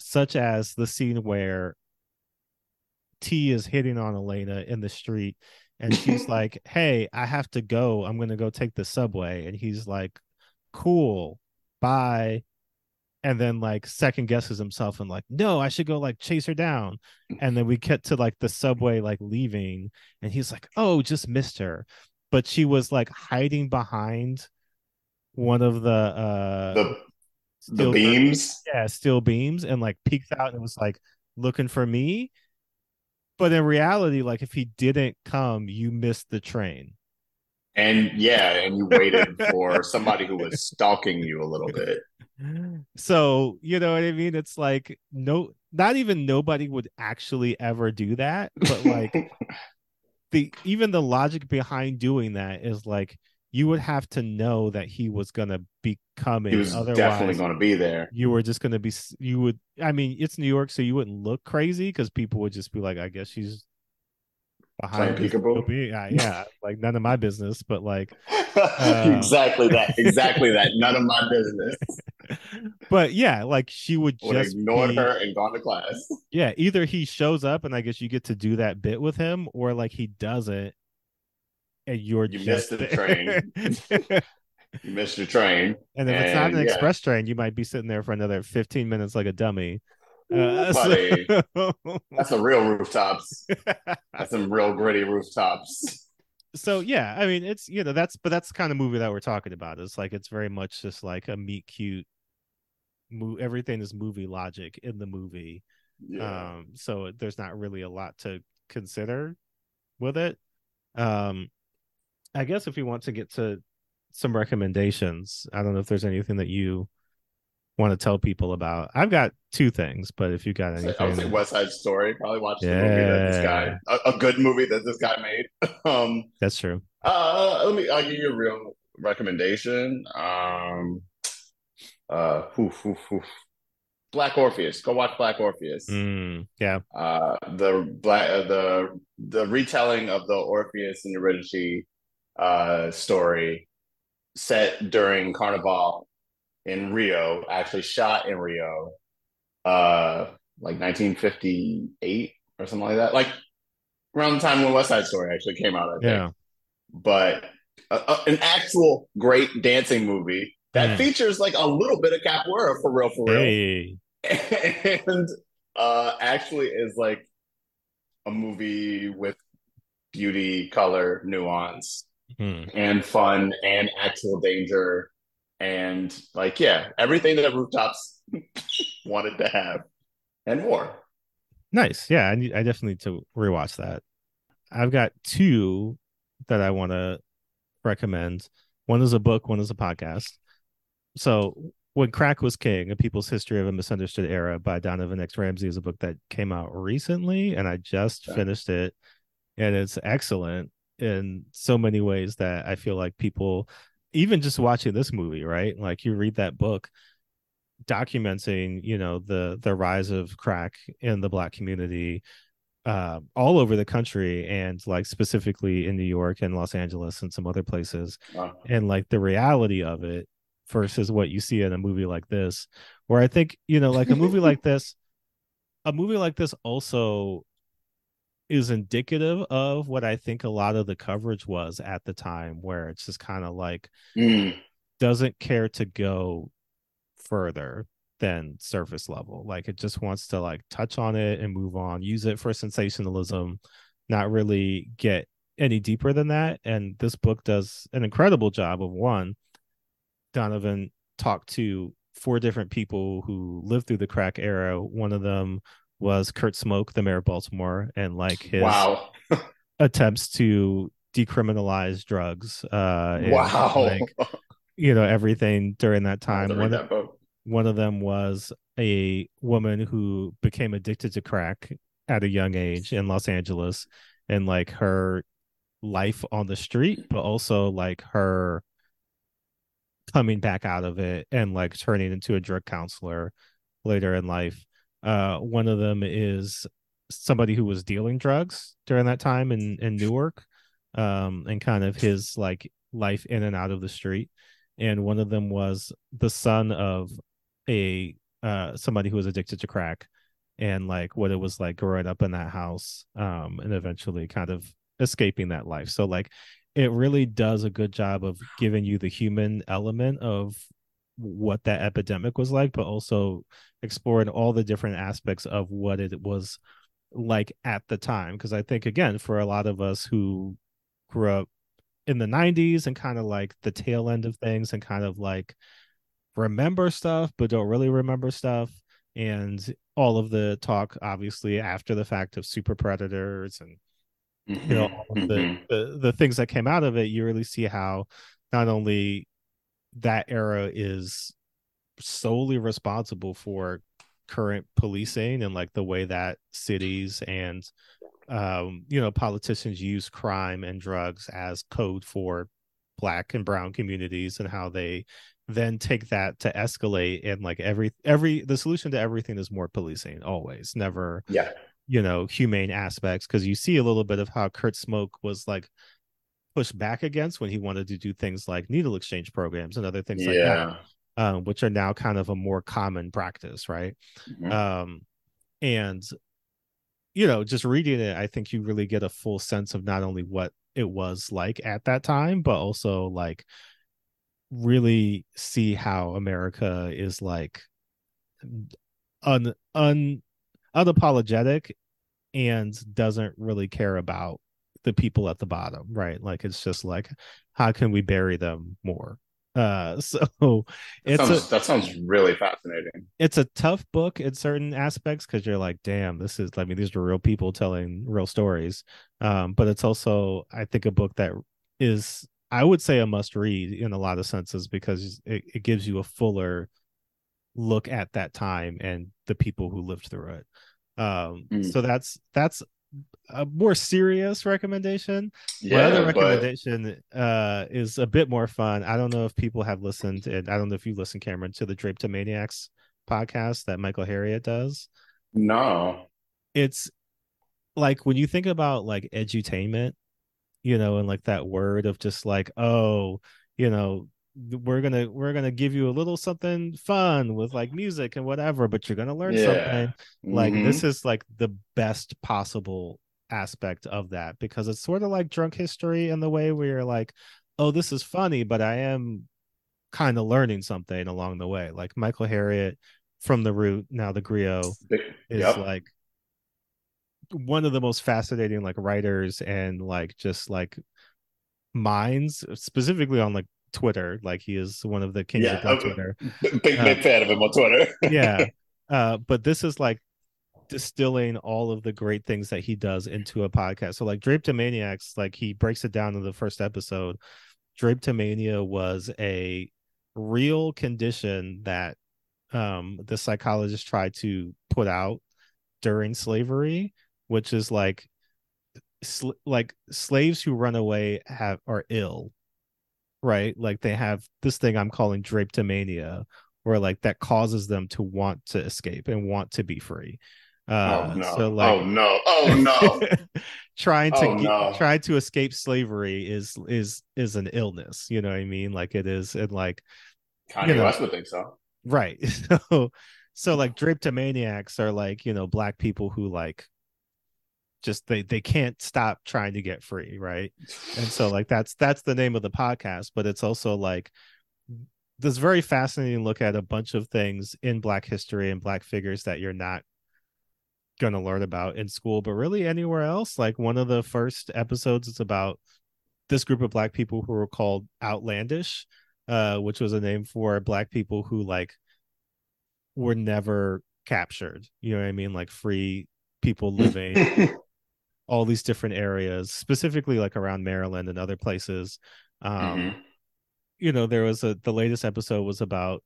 such as the scene where t is hitting on elena in the street and she's like hey i have to go. I'm gonna go take the subway. And he's like cool. Bye. And then like second guesses himself and like no i should go like chase her down. And then we get to like the subway like leaving and he's like oh just missed her. But she was like hiding behind one of the uh The the steel beams. yeah steel beams and like peeked out and was like looking for me but in reality like if he didn't come you missed the train And yeah, and you waited for somebody who was stalking you a little bit. so you know what i mean it's like no not even nobody would actually ever do that but like the even the logic behind doing that is like you would have to know that he was gonna be coming he was otherwise definitely going to be there. you were just gonna be you would i mean it's new york so you wouldn't look crazy because people would just be like i guess she's behind peekaboo? yeah, yeah like none of my business but like Uh, exactly that. Exactly that. None of my business. but yeah like she would Would just ignored be- her and gone to class. yeah either he shows up and i guess you get to do that bit with him or like he doesn't and you're You just missed the there. You missed your train. and if it's not an yeah. express train you might be sitting there for another 15 minutes like a dummy Uh, so, That's a real rooftops. That's some real gritty rooftops. so yeah i mean it's you know that's but that's the kind of movie that we're talking about it's like it's very much just like a meet cute mo- everything is movie logic in the movie Yeah. um so there's not really a lot to consider with it um i guess if you want to get to some recommendations i don't know if there's anything that you want to tell people about i've got two things but if you got I would say anything West Side Story. Probably watch the movie that this guy, a, a good movie that this guy made. Um, that's true uh, let me. I'll give you a real recommendation. Um, uh, oof, oof, oof. Black Orpheus. Go watch Black Orpheus. Mm, yeah Uh, the black, uh, the the retelling of the Orpheus and Eurydice uh story set during Carnival in Rio, actually shot in Rio, uh, like 1958 or something like that. Like around the time when West Side Story actually came out, I think. yeah But uh, uh, an actual great dancing movie that Mm. features like a little bit of capoeira for real, for real hey and uh actually is like a movie with beauty color nuance Hmm. and fun and actual danger and like yeah everything that rooftops wanted to have and more Nice. Yeah, I need, I definitely need to rewatch that. I've got two that I want to recommend. One is a book, one is a podcast. So, When Crack Was King, A People's History of a Misunderstood Era by Donovan X. Ramsey is a book that came out recently, and I just Okay. finished it. And it's excellent in so many ways that I feel like people, even just watching this movie, right? Like you read that book, documenting you know the the rise of crack in the black community uh, all over the country and like specifically in new york and los angeles and some other places Uh, and like the reality of it versus what you see in a movie like this where i think you know like a movie like this a movie like this also is indicative of what i think a lot of the coverage was at the time where it's just kind of like mm, doesn't care to go further than surface level. Like it just wants to like touch on it and move on, use it for sensationalism, not really get any deeper than that. And this book does an incredible job of one. Donovan talked to four different people who lived through the crack era. One of them was Kurt Schmoke, the mayor of Baltimore, and like his wow attempts to decriminalize drugs. Uh, and, wow like, you know everything during that time. One, that book. one of them was a woman who became addicted to crack at a young age in Los Angeles, and like her life on the street, but also like her coming back out of it and like turning into a drug counselor later in life. Uh, one of them is somebody who was dealing drugs during that time in in Newark. um, and kind of his like life in and out of the street. And one of them was the son of a uh somebody who was addicted to crack and like what it was like growing up in that house um and eventually kind of escaping that life. So like it really does a good job of giving you the human element of what that epidemic was like, but also exploring all the different aspects of what it was like at the time. Because I think, again, for a lot of us who grew up in the 90s and kind of like the tail end of things and kind of like remember stuff, but don't really remember stuff. And all of the talk, obviously, after the fact of super predators and you know Mhm, the, mhm. the the things that came out of it you really see how not only that era is solely responsible for current policing and like the way that cities and um you know politicians use crime and drugs as code for black and brown communities and how they then take that to escalate and like every every the solution to everything is more policing always never Yeah. you know humane aspects because you see a little bit of how Kurt Schmoke was like pushed back against when he wanted to do things like needle exchange programs and other things like that, um, which are now kind of a more common practice, right? Mhm. Um, and you know, just reading it, I think you really get a full sense of not only what it was like at that time, but also like really see how America is like un un unapologetic and doesn't really care about the people at the bottom, right? Like it's just like how can we bury them more? Uh so That it's sounds, a that sounds really fascinating. it's a tough book in certain aspects because you're like, damn, this is I mean, these are real people telling real stories. Um, but it's also, I think, a book that is I would say a must read in a lot of senses because it, it gives you a fuller look at that time and the people who lived through it. Um, Mm. so that's that's a more serious recommendation. My Yeah, other but recommendation uh is a bit more fun. I don't know if people have listened, and I don't know if you listen, Cameron, to the Drapetomaniacs podcast that Michael Harriot does. no. It's like when you think about like edutainment, you know, and like that word of just like, oh, you know, we're gonna we're gonna give you a little something fun with like music and whatever, but you're gonna learn Yeah. something like Mhm. this is like the best possible aspect of that because it's sort of like drunk history in the way where you're like oh this is funny but i am kind of learning something along the way like michael harriot from the root now the Grio is Yep. like one of the most fascinating like writers and like just like minds specifically on like twitter like he is one of the kings Yeah, of twitter. Big, big, Uh, fan of him on Twitter. yeah. Uh but this is like distilling all of the great things that he does into a podcast. So like drapetomaniacs like he breaks it down in the first episode. Drapetomania was a real condition that um the psychologist tried to put out during slavery which is like sl- like slaves who run away have are ill right like they have this thing i'm calling drapetomania where like that causes them to want to escape and want to be free uh oh no. so like oh no. Oh no. trying to Oh, get, no. try to escape slavery is is is an illness you know what i mean like it is and like Kanye You know. West would think so. right so so like drapetomaniacs are like you know black people who like just they they can't stop trying to get free right? And so like that's that's the name of the podcast but it's also like this very fascinating look at a bunch of things in black history and black figures that you're not going to learn about in school but really anywhere else. Like one of the first episodes is about this group of black people who were called outlandish uh which was a name for black people who like were never captured. You know what i mean? Like free people living all these different areas, specifically like around Maryland and other places. Um, Mhm. You know, there was a the latest episode was about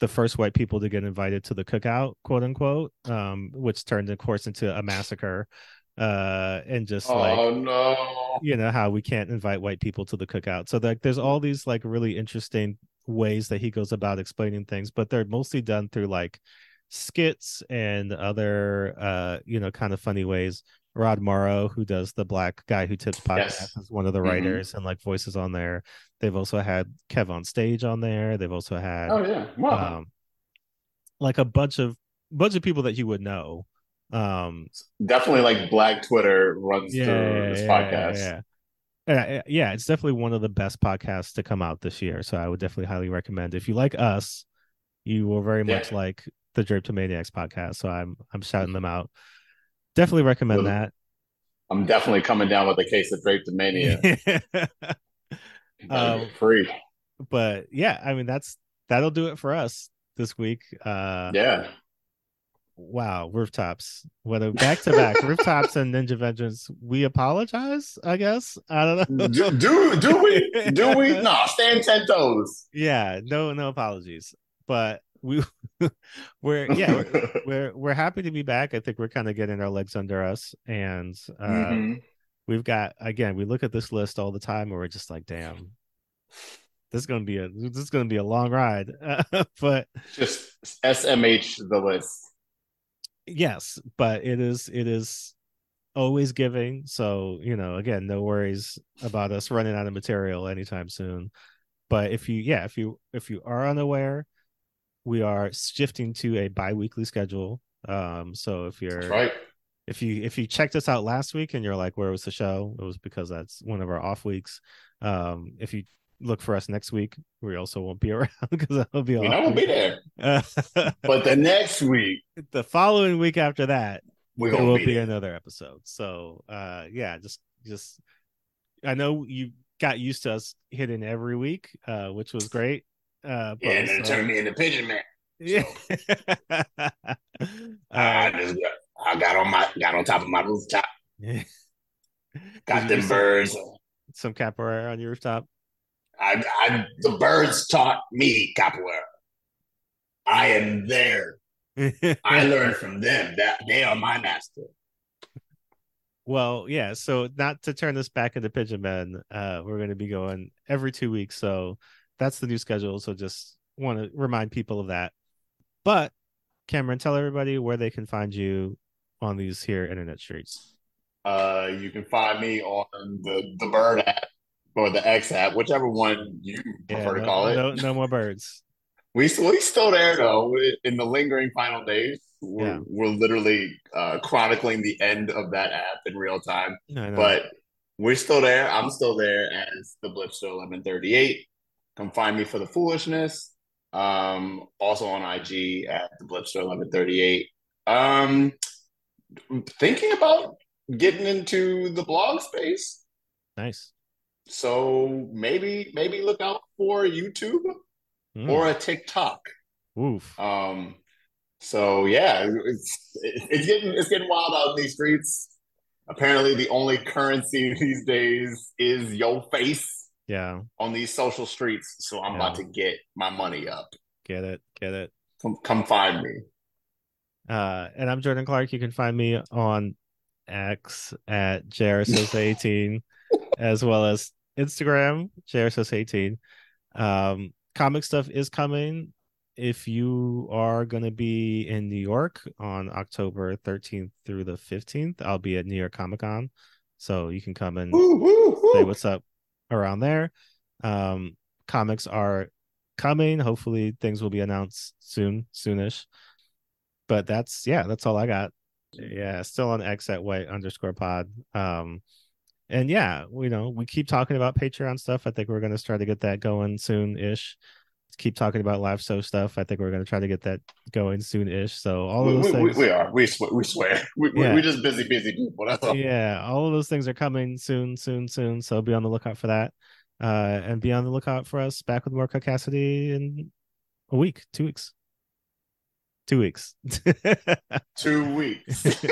the first white people to get invited to the cookout, quote unquote, um, which turned, of course, into a massacre. Uh, and just like Oh no. you know how we can't invite white people to the cookout. So like there's all these like really interesting ways that he goes about explaining things, but they're mostly done through like skits and other uh you know kind of funny ways rod morrow who does the black guy who tips podcast Yes. is one of the Mhm. writers and like voices on there they've also had KevOnStage on there they've also had Oh yeah. Wow. um like a bunch of bunch of people that you would know um Definitely like Black Twitter runs yeah, through this yeah, podcast. Yeah, yeah. Yeah, it's definitely one of the best podcasts to come out this year. So I would definitely highly recommend. If you like us, you will very much like the Drapetomaniacs podcast. So I'm I'm shouting them out. Definitely recommend that. I'm definitely coming down with a case of Drapetomania. Um, free. but yeah, I mean that's that'll do it for us this week. Uh Yeah. wow, rooftops. Whether back to back rooftops and Ninja Vengeance, we apologize, I guess. I don't know. Do, do do we do we no stand ten toes. yeah no no apologies but we we're yeah we're, we're we're happy to be back i think we're kind of getting our legs under us and uh Mhm. we've got again we look at this list all the time and we're just like damn this is gonna be a this is gonna be a long ride but Just SMH the list. yes but it is it is always giving so you know again no worries about us running out of material anytime soon but if you yeah if you if you are unaware we are shifting to a bi-weekly schedule um so if you're That's right. if you if you checked us out last week and you're like where was the show it was because that's one of our off weeks um if you look for us next week we also won't be around because i'll be I, off know we'll be there. But the next week the following week after that we're there gonna will be, be another episode. So uh yeah, just just I know you got used to us hitting every week, uh, which was great. Uh but Yeah, and then so- turn me into pigeon man. yeah. I uh, just got, I got on my got on top of my rooftop. Did Got them do some- birds. some capoeira on your rooftop. I, I the birds taught me capoeira. I am there. I learned from them. That they are my master. Well, yeah. So not to turn this back into Pigeon Man, uh, we're going to be going every two weeks. So that's the new schedule. So just want to remind people of that. But Cameron, tell everybody where they can find you on these here internet streets. Uh, you can find me on the the Bird app or the X app, whichever one you prefer no, to call it. no, no more birds. We we still there though. In the lingering final days, we're, Yeah. we're literally uh, chronicling the end of that app in real time. No. But we're still there. I'm still there as the Blipster 1138. Come find me for the foolishness. Um, also on IG at the Blipster 1138. Um, thinking about getting into the blog space. nice. So maybe maybe look out for YouTube Mm, or a TikTok. oof. Um, so yeah, it's it's getting it's getting wild out in these streets. Apparently, the only currency these days is your face Yeah. on these social streets. So I'm about to get my money up. Get it. Get it. Come come find me. Uh, and I'm Jordan Clark. You can find me on X at JRSS18, as well as Instagram, JRSS18. Um, comic stuff is coming. If you are going to be in New York on October 13th through the 15th, I'll be at New York Comic Con. So you can come and say what's up around there. Um, comics are coming. Hopefully, things will be announced soon, soonish. But that's yeah, that's all I got. Yeah, still on X at white underscore pod. Um, and yeah, we know we keep talking about Patreon stuff. I think we're gonna try to get that going soon ish. Keep talking about live show stuff. I think we're gonna try to get that going soon ish. So all of we, those we, things. we are. We swear. We swear. We, Yeah. We're just busy, busy people. That's all. yeah all of those things are coming soon soon soon so be on the lookout for that uh and be on the lookout for us back with more Caucacity in a week two weeks two weeks Two weeks.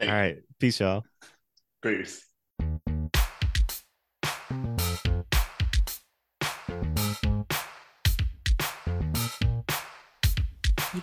all right peace y'all Peace.